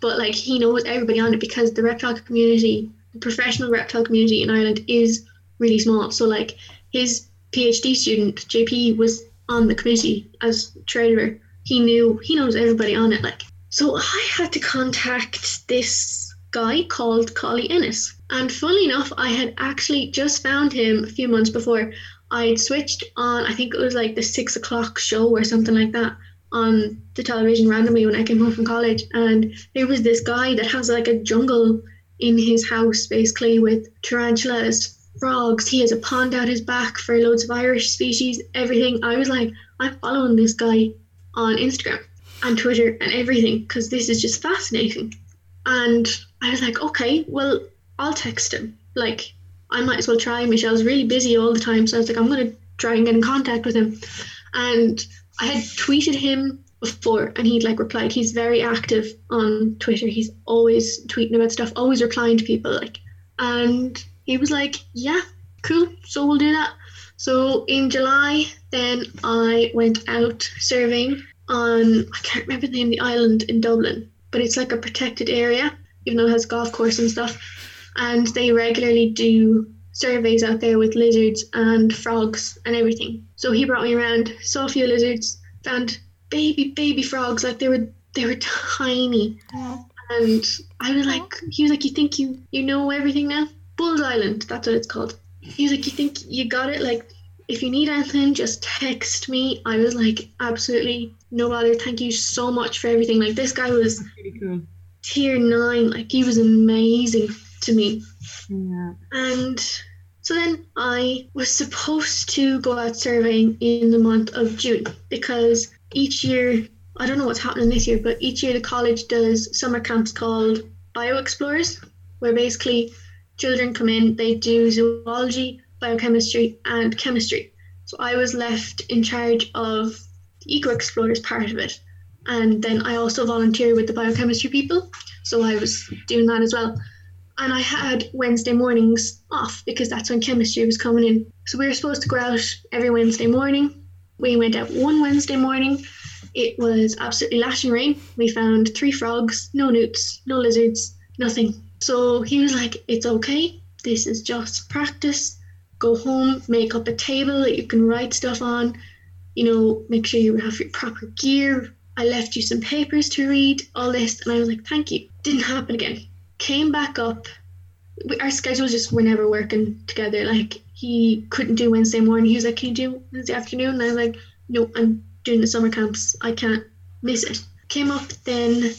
but like he knows everybody on it because the reptile community, the professional reptile community in Ireland is really small. So like his PhD student JP was on the committee as treasurer. He knew he knows everybody on it. Like so, I had to contact this guy called Collie Ennis, and funnily enough, I had actually just found him a few months before. I'd switched on. I think it was like the six o'clock show or something like that on the television randomly when I came home from college, and there was this guy that has like a jungle in his house, basically with tarantulas, frogs. He has a pond out his back for loads of Irish species, everything. I was like, I'm following this guy on Instagram and Twitter and everything because this is just fascinating. And I was like, okay, well, I'll text him. Like, I might as well try. Michel's really busy all the time, so I was like, I'm gonna try and get in contact with him. And I had tweeted him before, and he'd like replied. He's very active on Twitter. He's always tweeting about stuff, always replying to people. Like, and he was like, "Yeah, cool. So we'll do that." So in July, then I went out serving on I can't remember the name of the island in Dublin, but it's like a protected area, even though it has golf course and stuff. And they regularly do surveys out there with lizards and frogs and everything. So he brought me around, saw a few lizards, found baby baby frogs, like they were they were tiny. Yeah. And I was like, he was like, you think you you know everything now? Bulls Island, that's what it's called. He was like, you think you got it? Like, if you need anything, just text me. I was like, absolutely no bother. Thank you so much for everything. Like this guy was really cool. tier nine. Like he was amazing to me. Yeah. And so then I was supposed to go out surveying in the month of June because each year, I don't know what's happening this year, but each year the college does summer camps called Bio Explorers, where basically children come in, they do zoology, biochemistry, and chemistry. So I was left in charge of the Eco Explorers part of it. And then I also volunteered with the biochemistry people. So I was doing that as well and I had Wednesday mornings off because that's when chemistry was coming in. So we were supposed to go out every Wednesday morning. We went out one Wednesday morning. It was absolutely lashing rain. We found three frogs, no newts, no lizards, nothing. So he was like, It's okay. This is just practice. Go home, make up a table that you can write stuff on. You know, make sure you have your proper gear. I left you some papers to read, all this. And I was like, Thank you. Didn't happen again came back up. Our schedules just were never working together. Like he couldn't do Wednesday morning. He was like, "Can you do Wednesday afternoon?" And I was like, "No, I'm doing the summer camps. I can't miss it." Came up then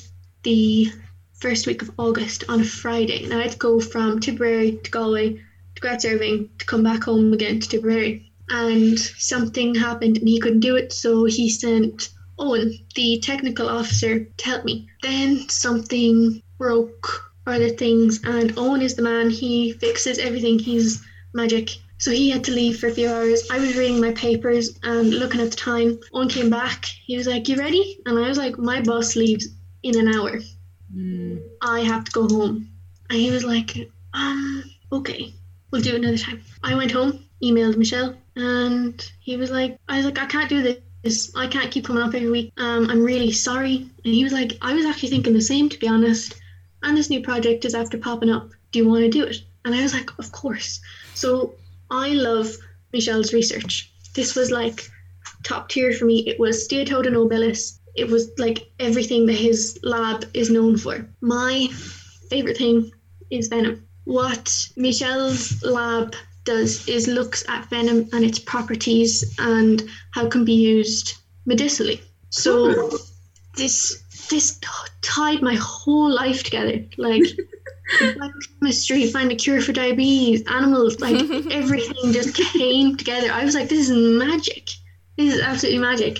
the first week of August on a Friday, and I had to go from Tipperary to Galway to grad serving to come back home again to Tipperary. And something happened, and he couldn't do it, so he sent Owen, the technical officer, to help me. Then something broke other things, and Owen is the man. He fixes everything. He's magic. So he had to leave for a few hours. I was reading my papers and looking at the time. Owen came back. He was like, "You ready?" And I was like, "My bus leaves in an hour. Mm. I have to go home." And he was like, "Um, okay, we'll do it another time." I went home, emailed Michel, and he was like, "I was like, I can't do this. I can't keep coming up every week. Um, I'm really sorry." And he was like, "I was actually thinking the same, to be honest." and this new project is after popping up. Do you want to do it? And I was like, of course. So I love Michel's research. This was like top tier for me. It was Steatoda nobilis. It was like everything that his lab is known for. My favorite thing is venom. What Michel's lab does is looks at venom and its properties and how it can be used medicinally. So this this tied my whole life together. Like chemistry, find a cure for diabetes, animals, like everything just came together. I was like, this is magic. This is absolutely magic.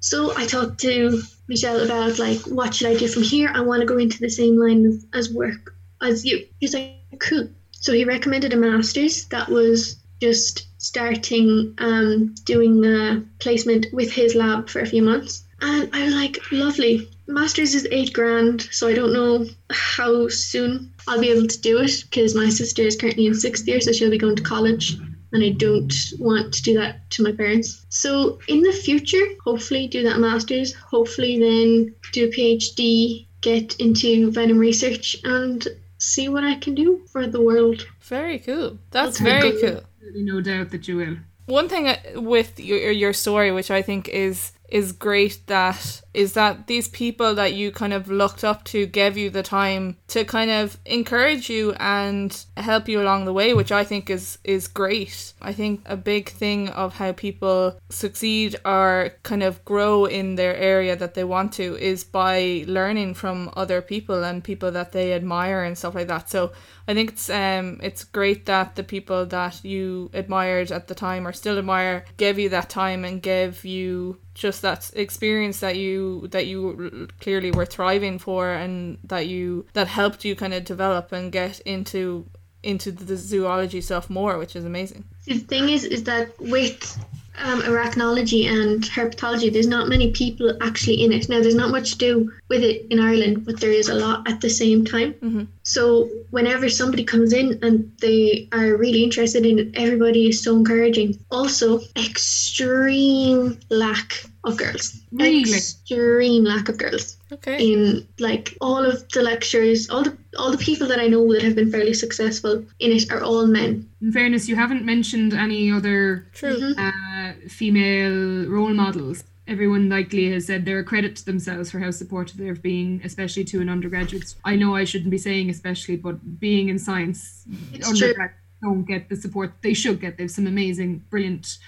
So I talked to Michel about like what should I do from here? I want to go into the same line as, as work as you. He's like, cool. So he recommended a master's that was just starting um, doing a placement with his lab for a few months. And I was like, lovely. Masters is eight grand, so I don't know how soon I'll be able to do it because my sister is currently in sixth year, so she'll be going to college. And I don't want to do that to my parents. So in the future, hopefully do that masters, hopefully then do a PhD, get into venom research and see what I can do for the world. Very cool. That's very cool. No doubt that you will. One thing uh, with your your story, which I think is is great that is that these people that you kind of looked up to gave you the time to kind of encourage you and help you along the way which i think is is great. I think a big thing of how people succeed or kind of grow in their area that they want to is by learning from other people and people that they admire and stuff like that. So i think it's um it's great that the people that you admired at the time or still admire gave you that time and gave you just that experience that you that you clearly were thriving for and that you that helped you kind of develop and get into into the zoology stuff more which is amazing the thing is is that with um, arachnology and herpetology, there's not many people actually in it. Now, there's not much to do with it in Ireland, but there is a lot at the same time. Mm-hmm. So, whenever somebody comes in and they are really interested in it, everybody is so encouraging. Also, extreme lack of girls. Really? Extreme lack of girls. Okay. In like all of the lectures, all the all the people that I know that have been fairly successful in it are all men. In fairness, you haven't mentioned any other True. Uh, female role models. Everyone likely has said they're a credit to themselves for how supportive they've been, especially to an undergraduate. I know I shouldn't be saying especially, but being in science, It's true. don't get the support they should get. There's some amazing, brilliant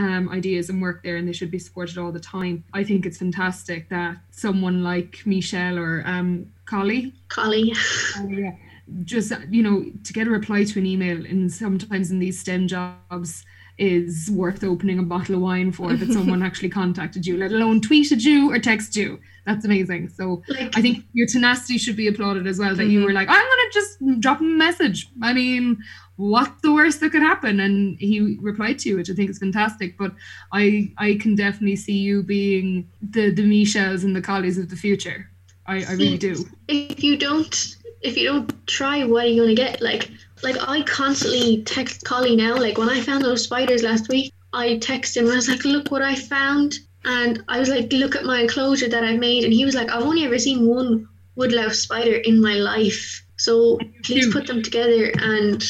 um, ideas and work there and they should be supported all the time. I think it's fantastic that someone like Michel or um, Collie, Collie. uh, yeah, just you know to get a reply to an email and sometimes in these STEM jobs is worth opening a bottle of wine for that someone actually contacted you, let alone tweeted you or texted you. That's amazing. So Like, I think your tenacity should be applauded as well. That you Mhm. were like, I'm gonna just drop a message. I mean, what's the worst that could happen? And he replied to you, which I think is fantastic. But I I can definitely see you being the the Michels and the Collies of the future. I, I really do. if you don't if you don't try what are you gonna get like like i constantly text collie now like when i found those spiders last week i texted him and i was like look what i found and i was like look at my enclosure that i made and he was like i've only ever seen one woodlouse spider in my life so please put them together and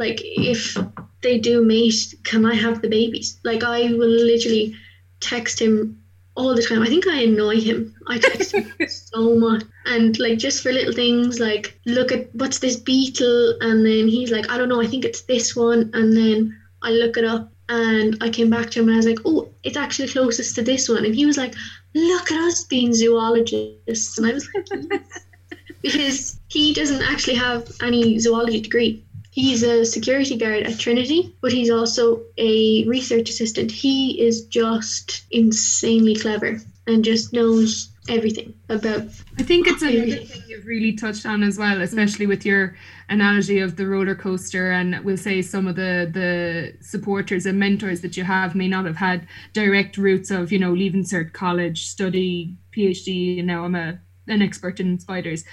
like if they do mate can i have the babies like i will literally text him all the time. I think I annoy him. I text him so much. And like just for little things like look at what's this beetle and then he's like, I don't know, I think it's this one and then I look it up and I came back to him and I was like, Oh, it's actually closest to this one and he was like, Look at us being zoologists and I was like "Yes." because he doesn't actually have any zoology degree. He's a security guard at Trinity, but he's also a research assistant. He is just insanely clever and just knows everything about I think it's another Everything. thing you've really touched on as well, especially with your analogy of the roller coaster. And we'll say some of the the supporters and mentors that you have may not have had direct roots of, you know, leaving cert college, study, PhD, and now I'm a an expert in spiders.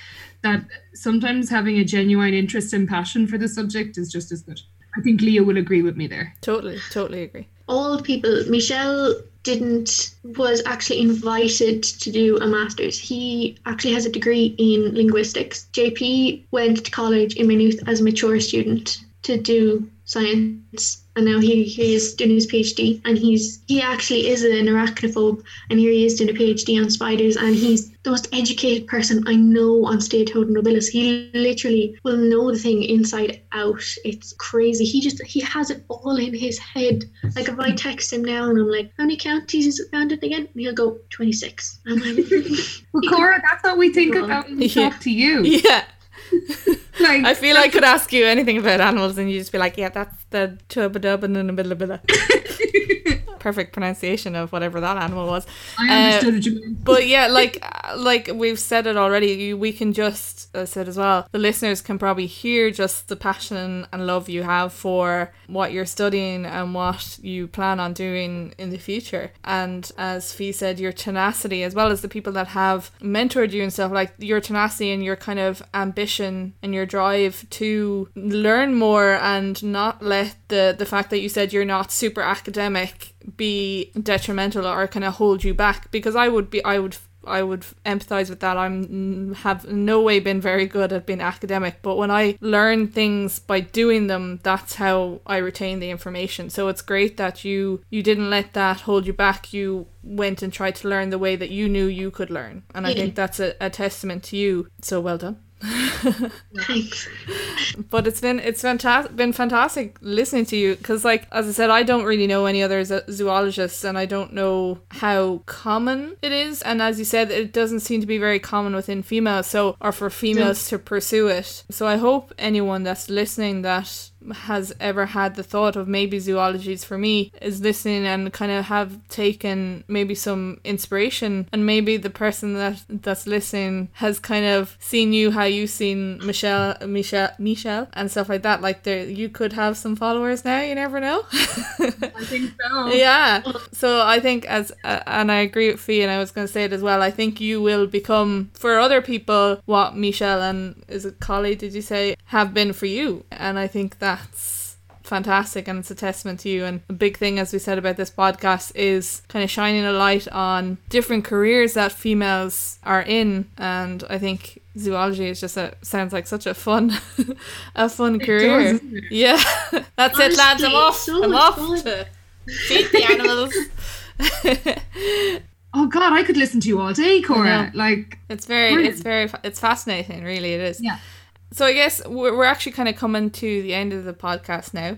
That sometimes having a genuine interest and passion for the subject is just as good. I think Leah will agree with me there. Totally, totally agree. all people. Michel didn't was actually invited to do a master's. He actually has a degree in linguistics. JP went to college in Maynooth as a mature student to do science and now he, he is doing his PhD and he's he actually is an arachnophobe and here he is doing a PhD on spiders and he's the most educated person I know on Steatoda nobilis. He literally will know the thing inside out. It's crazy. He just he has it all in his head. Like if I text him now and I'm like, how many counties is it found in again? And he'll go 26. I'm like, Well, Cora, that's what we think about when we Yeah. talk to you. Yeah. Like, I feel I could ask you anything about animals and you'd just be like, yeah, that's the chubba dub and then a bit of perfect pronunciation of whatever that animal was. I Uh, understood what you meant. But yeah, like uh, like we've said it already, we can just I said as well. The listeners can probably hear just the passion and love you have for what you're studying and what you plan on doing in the future. And as Fee said, your tenacity as well as the people that have mentored you and stuff like your tenacity and your kind of ambition and your drive to learn more and not let the the fact that you said you're not super academic be detrimental or kind of hold you back because I would be I would I would empathize with that. I'm mm, have no way been very good at being academic, but when I learn things by doing them, that's how I retain the information. So it's great that you you didn't let that hold you back. You went and tried to learn the way that you knew you could learn, and I think that's a, a testament to you. So well done. thanks. but it's been it's fantastic been fantastic listening to you because like as i said i don't really know any other zo- zoologists and i don't know how common it is and as you said it doesn't seem to be very common within females so or for females to pursue it so i hope anyone that's listening that has ever had the thought of maybe zoology is for me is listening and kind of have taken maybe some inspiration. And maybe the person that that's listening has kind of seen you how you've seen Michel Michel Michel and stuff like that. Like there you could have some followers now you never know. I think so. yeah. So i think as uh, and i agree with fee and i was going to say it as well i think you will become for other people what michel and is it collie did you say have been for you. And i think that's fantastic and it's a testament to you and a big thing as we said about this podcast is kind of shining a light on different careers that females are in and i think zoology is just a sounds like such a fun a fun career does, it? yeah that's it lads i'm off so i'm off fun. to feed the animals Oh God, I could listen to you all day, Cora. Like, It's very, Brilliant. it's very, it's fascinating. Really, it is. Yeah. So I guess we're, we're actually kind of coming to the end of the podcast now.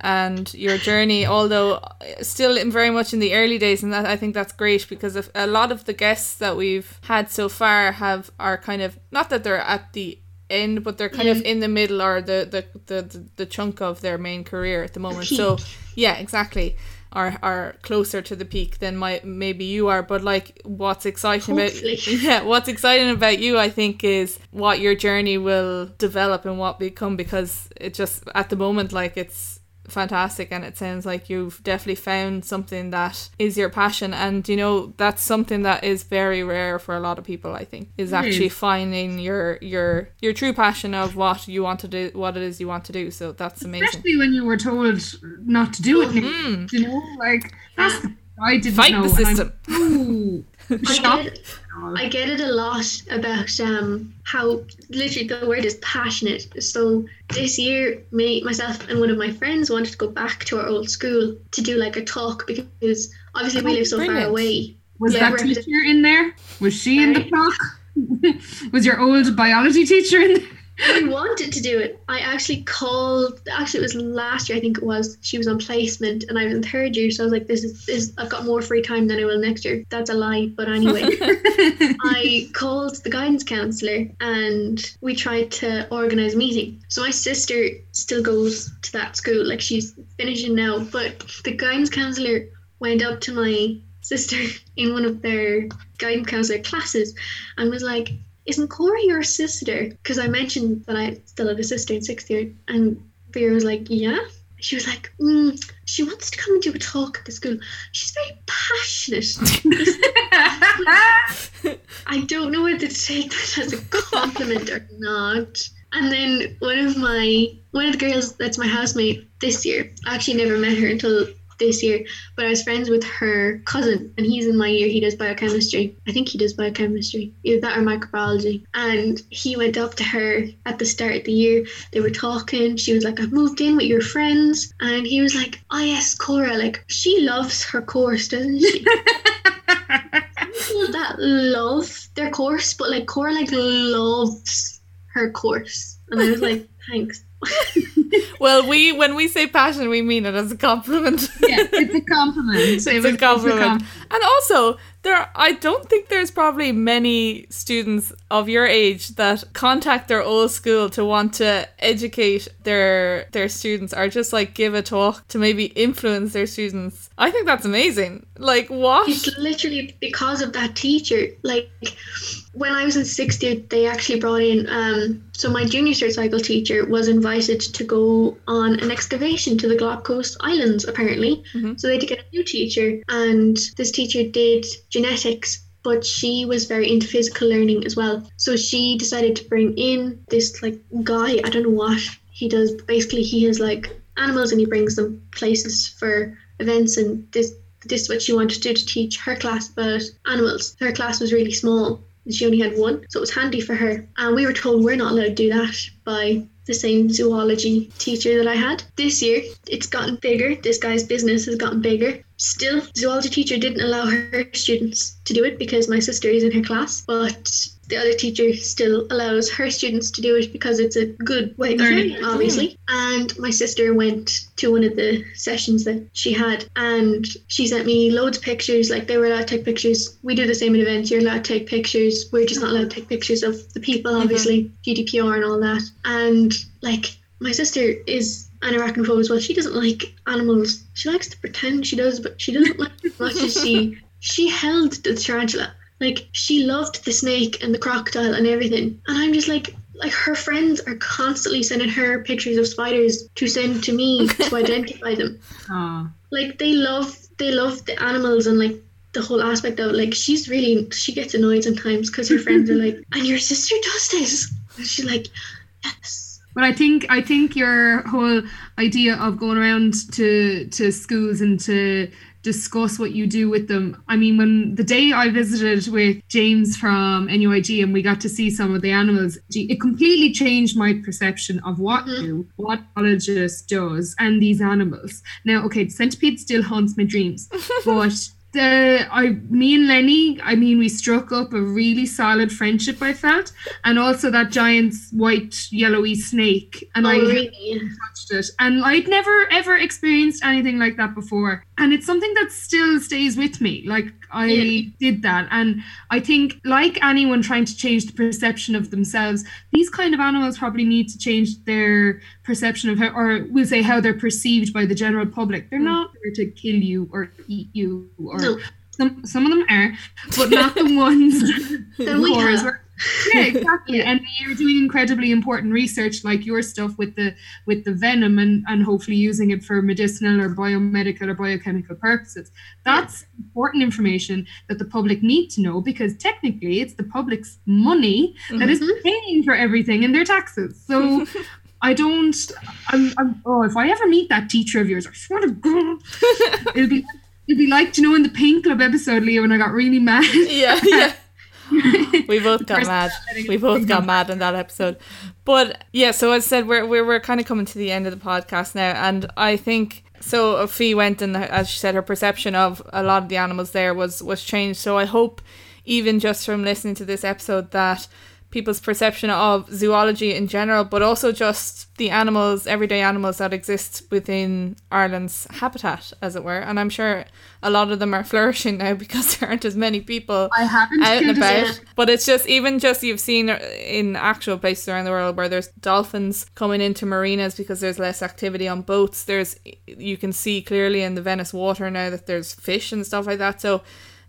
and your journey, although still very much in the early days, and that I think that's great because a lot of the guests that we've had so far have are kind of not that they're at the end, but they're kind of mm. in the middle or the the, the, the, the chunk of their main career at the moment. So yeah, exactly. Are, are closer to the peak than my maybe you are but like what's exciting Hopefully. about yeah what's exciting about you i think is what your journey will develop and what become because it just at the moment like it's fantastic and it sounds like you've definitely found something that is your passion. And you know that's something that is very rare for a lot of people i think is hmm. actually finding your your your true passion of what you want to do what it is you want to do. So that's amazing. Especially when you were told not to do it. Mm-hmm. You know, like that's I didn't fight know. the system so I get, I get it a lot about um how literally the word is passionate. So this year, me, myself, and one of my friends wanted to go back to our old school to do like a talk because obviously we Oh, live so brilliant. far away. Was Yeah, that teacher in there? Was she in the Sorry? talk? Was your old biology teacher in there? I wanted to do it. I actually called. Actually, it was last year. I think it was. She was on placement, and I was in third year. So I was like, "This is this. I've got more free time than I will next year." That's a lie, but anyway. I called the guidance counselor and we tried to organize a meeting. So my sister still goes to that school, like she's finishing now, but the guidance counselor went up to my sister in one of their guidance counselor classes and was like, Isn't Cora your sister? Because I mentioned that I still have a sister in sixth year, and Vera was like, Yeah. She was like, mm, she wants to come and do a talk at the school. She's very passionate. I don't know whether to take that as a compliment or not. And then one of my one of the girls that's my housemate this year, I actually never met her until this year, but I was friends with her cousin, and he's in my year. He does biochemistry. I think he does biochemistry, either that or microbiology. And he went up to her at the start of the year. They were talking. She was like, "I've moved in with your friends," and he was like, "Oh yes, Cora. Like she loves her course, doesn't she?" people that love their course, but like Cora like loves her course, and I was like, thanks. Well, we when we say passion, we mean it as a compliment. yeah, it's a compliment. it's a compliment. And also, there I don't think there's probably many students of your age that contact their old school to want to educate their their students or just like give a talk to maybe influence their students. I think that's amazing. Like what? It's literally because of that teacher. Like when I was in sixth year, they actually brought in. Um, so my junior cert cycle teacher was invited to go on an excavation to the Galapagos Islands. Apparently, Mhm. so they had to get a new teacher, and this teacher did genetics. But she was very into physical learning as well. So she decided to bring in this like guy. I don't know what he does. Basically, he has like animals and he brings them places for events. And this this is what she wanted to do to teach her class about animals. Her class was really small and she only had one, so it was handy for her. And we were told we're not allowed to do that by the same zoology teacher that I had. This year, it's gotten bigger. This guy's business has gotten bigger. Still, zoology teacher didn't allow her students to do it because my sister is in her class, but the other teacher still allows her students to do it because it's a good way of Learning. obviously. And my sister went to one of the sessions that she had and she sent me loads of pictures. Like they were allowed to take pictures. We do the same at events. You're allowed to take pictures. We're just not allowed to take pictures of the people, mm-hmm. obviously, GDPR and all that. And like my sister is an arachnophobe as well. She doesn't like animals. She likes to pretend she does, but she doesn't like as much as she she held the tarantula. Like she loved the snake and the crocodile and everything. And I'm just like like her friends are constantly sending her pictures of spiders to send to me to identify them. Aw. Like they love they love the animals and like the whole aspect of it. like she's really she gets annoyed sometimes because her friends are like, and your sister does this. And she's like, yes. But I think I think your whole idea of going around to to schools and to discuss what you do with them. I mean, when the day I visited with James from NUIG and we got to see some of the animals, it completely changed my perception of what Mhm. do, what biologist does, and these animals. Now, okay, the centipede still haunts my dreams, but the I me and Lenny, I mean, we struck up a really solid friendship. I felt, and also that giant white yellowy snake, and Oh, I really? touched it, and I'd never ever experienced anything like that before, and it's something that still stays with me. Like I Yeah. did that, and I think, like anyone trying to change the perception of themselves, these kind of animals probably need to change their perception of how, or we'll say how they're perceived by the general public. They're Mm. not there to kill you or eat you, or No. some some of them are, but not the ones That we have. Yeah, exactly. Yeah. And you're doing incredibly important research, like your stuff with the with the venom, and and hopefully using it for medicinal or biomedical or biochemical purposes. That's important information that the public need to know because technically it's the public's money that is Mhm. paying for everything in their taxes. So. I don't. I'm, I'm. Oh, if I ever meet that teacher of yours, I swear to God, it'll be. It'd be like, you know, in the Pain Club episode, Leo, when I got really mad. yeah, yeah. We both got mad. We both got mad in that episode. But yeah, so as I said, we're we're we're kind of coming to the end of the podcast now, and I think so. Fee went and as she said, her perception of a lot of the animals there was was changed. So I hope, even just from listening to this episode, that people's perception of zoology in general, but also just the animals, everyday animals that exist within Ireland's habitat, as it were. And I'm sure a lot of them are flourishing now because there aren't as many people I haven't out and about. Yeah. But it's just even just you've seen in actual places around the world where there's dolphins coming into marinas because there's less activity on boats. There's you can see clearly in the Venice water now that there's fish and stuff like that. So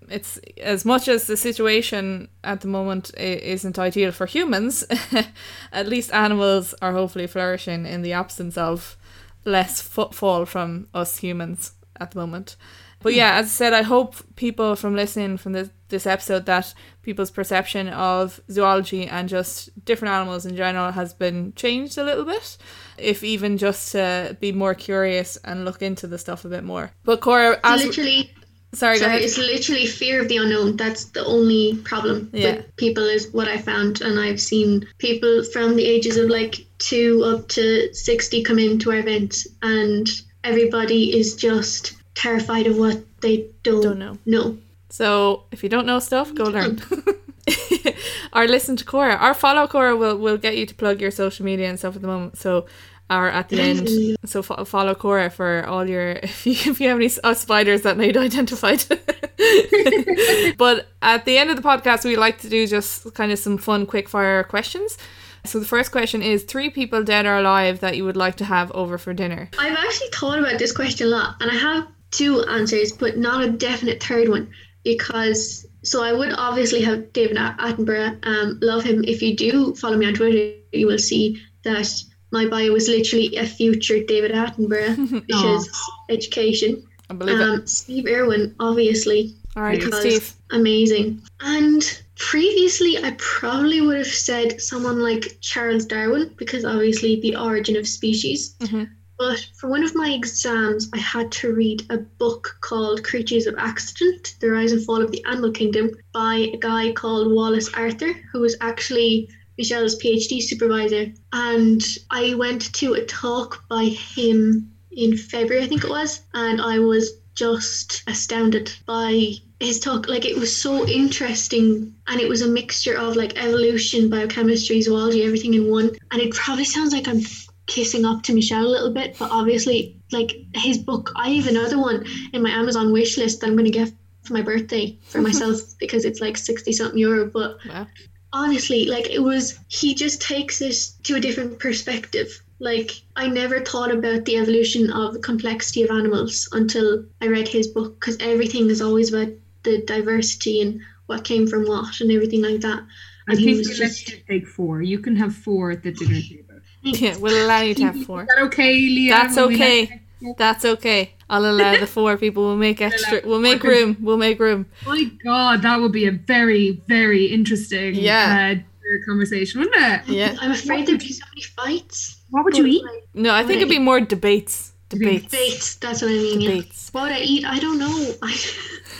it's as much as the situation at the moment isn't ideal for humans, at least animals are hopefully flourishing in the absence of less footfall from us humans at the moment. But hmm. yeah, as I said, I hope people from listening from this this episode that people's perception of zoology and just different animals in general has been changed a little bit. If even just to be more curious and look into the stuff a bit more. But Cora, as literally sorry, sorry, it's literally fear of the unknown. That's the only problem Yeah. with people is what I found, and I've seen people from the ages of like two up to sixty come into our events and everybody is just terrified of what they don't, Don't know. know. So if you don't know stuff, go learn. or listen to Cora. Or follow Cora will we'll get you to plug your social media and stuff at the moment. So or at the end. So fo- follow Cora for all your if you if you have any uh, spiders that need identified. but at the end of the podcast, we like to do just kind of some fun quick fire questions. So the first question is three people dead or alive that you would like to have over for dinner. I've actually thought about this question a lot, and I have two answers, but not a definite third one. Because so I would obviously have David Attenborough. Um, love him. If you do follow me on Twitter, you will see that my bio was literally a future David Attenborough, Aw. education. I believe it. Um, Steve Irwin, obviously, All right, because Steve. amazing. And previously, I probably would have said someone like Charles Darwin, because obviously the origin of species. Mhm. But for one of my exams, I had to read a book called Creatures of Accident The Rise and Fall of the Animal Kingdom by a guy called Wallace Arthur, who was actually Michel's PhD supervisor. And I went to a talk by him in February, I think it was, and I was just astounded by his talk. Like, it was so interesting, and it was a mixture of like evolution, biochemistry, zoology, everything in one. And it probably sounds like I'm kissing up to Michel a little bit, but obviously, like his book, I have another one in my Amazon wish list that I'm going to get for my birthday for myself because it's like 60 something euro. But Wow. Honestly, like it was, he just takes this to a different perspective. Like, I never thought about the evolution of the complexity of animals until I read his book because everything is always about the diversity and what came from what and everything like that. I And he think was we let just- you take four. You can have four at the dinner table. Yeah, we'll allow you to have Is four. that okay, Leah? That's Will we let- okay. That's okay. I'll allow the four people. We'll make extra. We'll make room. We'll make room. My God, that would be a very, very interesting Yeah. uh, conversation, wouldn't it? Yeah. I'm afraid there'd be so many fights. What would you eat? like, No, I think it'd be more debates. Debates. Debates, that's what I mean. Yeah. Debates. What would I eat? I don't know. I,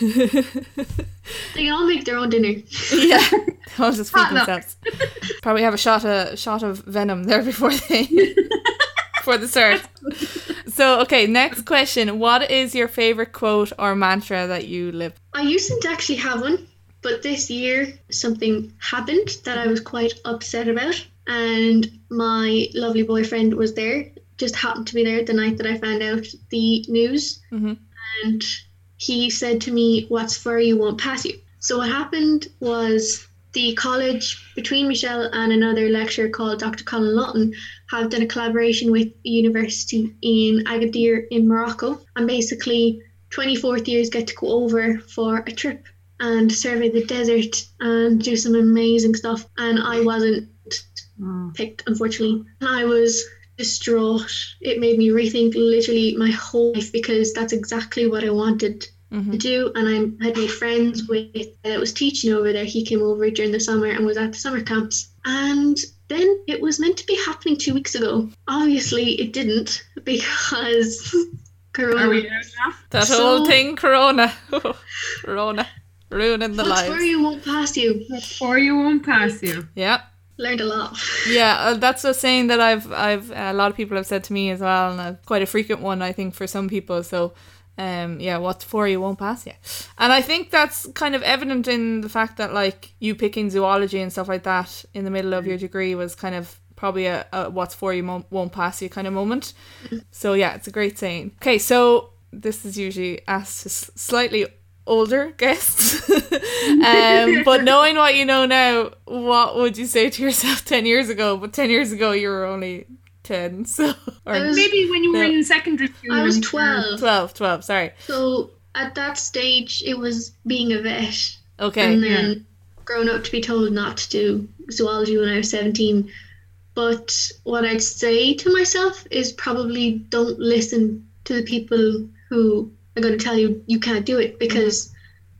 they can all make their own dinner. yeah. I'll just feed themselves. Probably have a shot of shot of venom there before they before the start. so okay, next question. What is your favorite quote or mantra that you live? I used to actually have one, but this year something happened that I was quite upset about. And my lovely boyfriend was there, just happened to be there the night that I found out the news. Mm-hmm. And he said to me, What's for you won't pass you. So what happened was the college between Michel and another lecturer called Dr. Colin Lawton have done a collaboration with a university in Agadir in Morocco. And basically 24th years get to go over for a trip and survey the desert and do some amazing stuff. And I wasn't Oh. picked, unfortunately. I was distraught. It made me rethink literally my whole life because that's exactly what I wanted to Mm-hmm. do. And I had made friends with that was teaching over there. He came over during the summer and was at the summer camps. And then it was meant to be happening two weeks ago. Obviously, it didn't because Corona. Are we? That So- whole thing, Corona. corona. Ruining the What's where you won't pass you. Or you won't pass you. Yeah. Learned a lot. Yeah, uh, that's a saying that I've I've a lot of people have said to me as well, and uh, quite a frequent one I think for some people. So, um, yeah, what's for you won't pass you, and I think that's kind of evident in the fact that like you picking zoology and stuff like that in the middle of your degree was kind of probably a, a what's for you mo- won't pass you kind of moment. So yeah, it's a great saying. Okay, so this is usually asked to slightly older guests. um, but knowing what you know now, what would you say to yourself 10 years ago? But 10 years ago, you were only 10. So, or was- Maybe when you were in secondary school. I was and 12. 12, 12, sorry. So at that stage, it was being a vet. Okay. and then grown up to be told not to do zoology when I was 17. But what I'd say to myself is probably don't listen to the people who are going to tell you you can't do it because,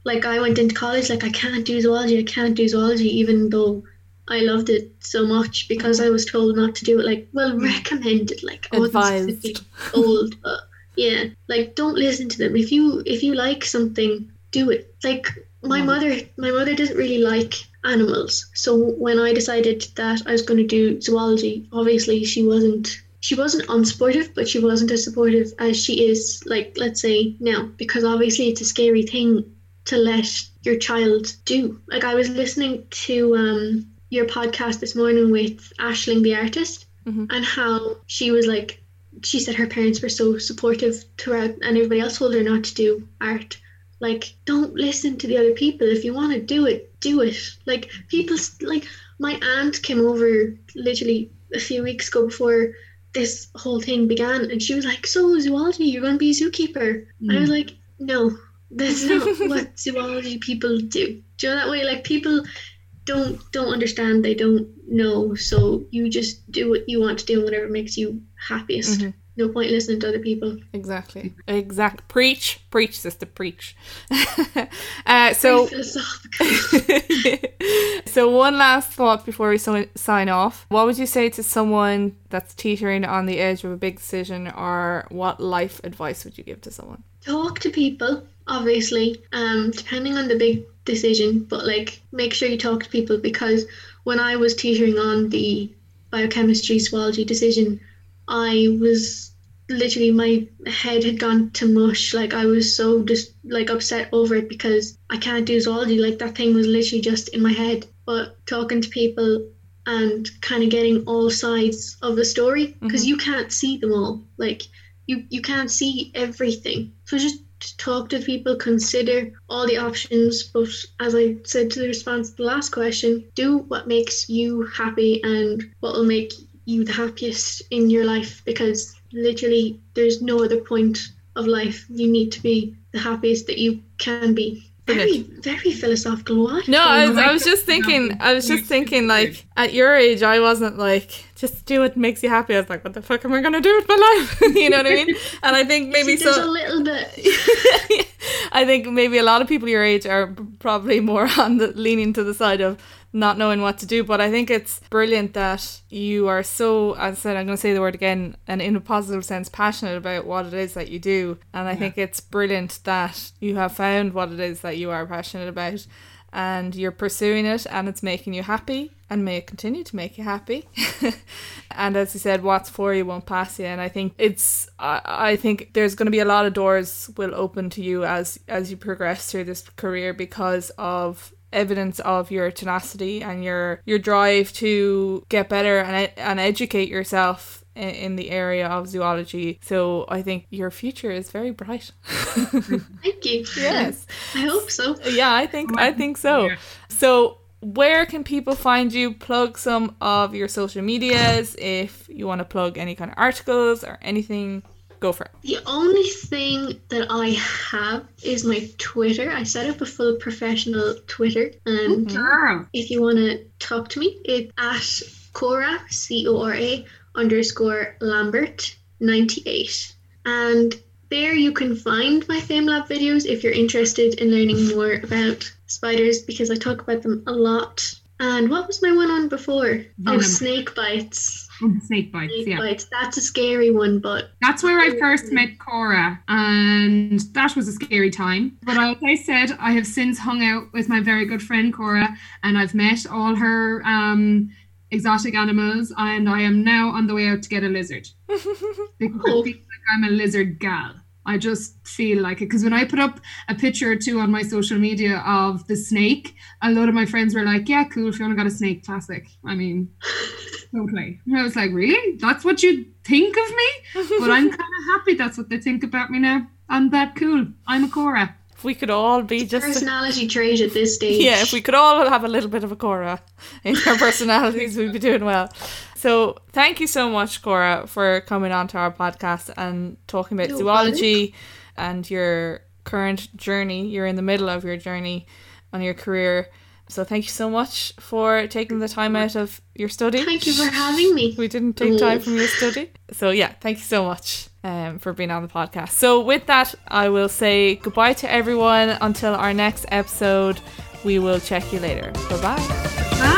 like, I went into college, like, I can't do zoology, I can't do zoology, even though I loved it so much because I was told not to do it. Like, well, recommended, like, wasn't Advised. told, but yeah, like, don't listen to them. If you if you like something, do it. Like, my Mhm. mother my mother doesn't really like animals so when i decided that i was going to do zoology obviously she wasn't she wasn't unsupportive, but she wasn't as supportive as she is like let's say now because obviously it's a scary thing to let your child do like i was listening to um your podcast this morning with ashling the artist Mhm. and how she was like she said her parents were so supportive throughout and everybody else told her not to do art. Like don't listen to the other people. If you want to do it do it. Like people like my aunt came over literally a few weeks ago before this whole thing began and she was like so zoology you're going to be a zookeeper. I was like no that's not what zoology people do. Do you know that way? Like people don't don't understand they don't know so you just do what you want to do and whatever makes you happiest Mhm. no point listening to other people Exactly. Exact. Preach. Preach, sister. Preach. uh, so. So one last thought before we so- sign off what would you say to someone that's teetering on the edge of a big decision or what life advice would you give to someone talk to people obviously um depending on the big decision but like make sure you talk to people because when i was teetering on the biochemistry zoology decision i was literally my head had gone to mush. Like i was so just like upset over it because i can't do zoology. Like that thing was literally just in my head. But talking to people and kind of getting all sides of the story because Mhm. you can't see them all. Like you you can't see everything. So just talk to people consider all the options but as i said to the response to the last question do what makes you happy and what will make you the happiest in your life because literally there's no other point of life. You need to be the happiest that you can be very very philosophical what no I was, I was just thinking i was just thinking like at your age i wasn't like just do what makes you happy. I was like what the fuck am i gonna do with my life? You know what i mean? And i think maybe so a little bit. I think maybe a lot of people your age are probably more on the leaning to the side of not knowing what to do. But I think it's brilliant that you are so, as I said, I'm going to say the word again, and in a positive sense, passionate about what it is that you do. And I think it's brilliant that you have found what it is that you are passionate about. and you're pursuing it and it's making you happy and may it continue to make you happy. and as you said, what's for you won't pass you. And I think it's I, I think there's going to be a lot of doors will open to you as as you progress through this career because of evidence of your tenacity and your your drive to get better and and educate yourself in, in the area of zoology. So I think your future is very bright. Thank you. yes. I hope so. Yeah, I think I think so. So where can people find you? Plug some of your social medias if you want to plug any kind of articles or anything. Go for it. The only thing that I have is my Twitter. I set up a full professional Twitter, and mm-hmm. Girl. if you want to talk to me, it's at Cora C O R A underscore Lambert ninety eight, and there you can find my FameLab videos if you're interested in learning more about spiders because I talk about them a lot. And what was my one on before? Oh, snake bites. Oh, snake bites, Snake yeah. bites. That's a scary one, but That's where I first met Cora, and that was a scary time. But as I said, I have since hung out with my very good friend Cora, and I've met all her um, exotic animals, and I am now on the way out to get a lizard. because I feel like I'm a lizard gal. I just feel like it because when I put up a picture or two on my social media of the snake, a lot of my friends were like, "Yeah, cool. Fiona got a snake. Classic." I mean, totally. And I was like, "Really? That's what you think of me?" But I'm kind of happy that's what they think about me now. I'm that cool. I'm a Cora. If we could all be just personality trait at this stage. yeah, if we could all have a little bit of a Cora in our personalities, we'd be doing well. So thank you so much, Cora, for coming on to our podcast and talking about No zoology and your current journey. You're in the middle of your journey on your career. So thank you so much for taking the time out of your study. Thank you for having me. We didn't take oh. time from your study. So yeah, thank you so much um, for being on the podcast. So with that, I will say goodbye to everyone until our next episode. We will check you later. Bye bye.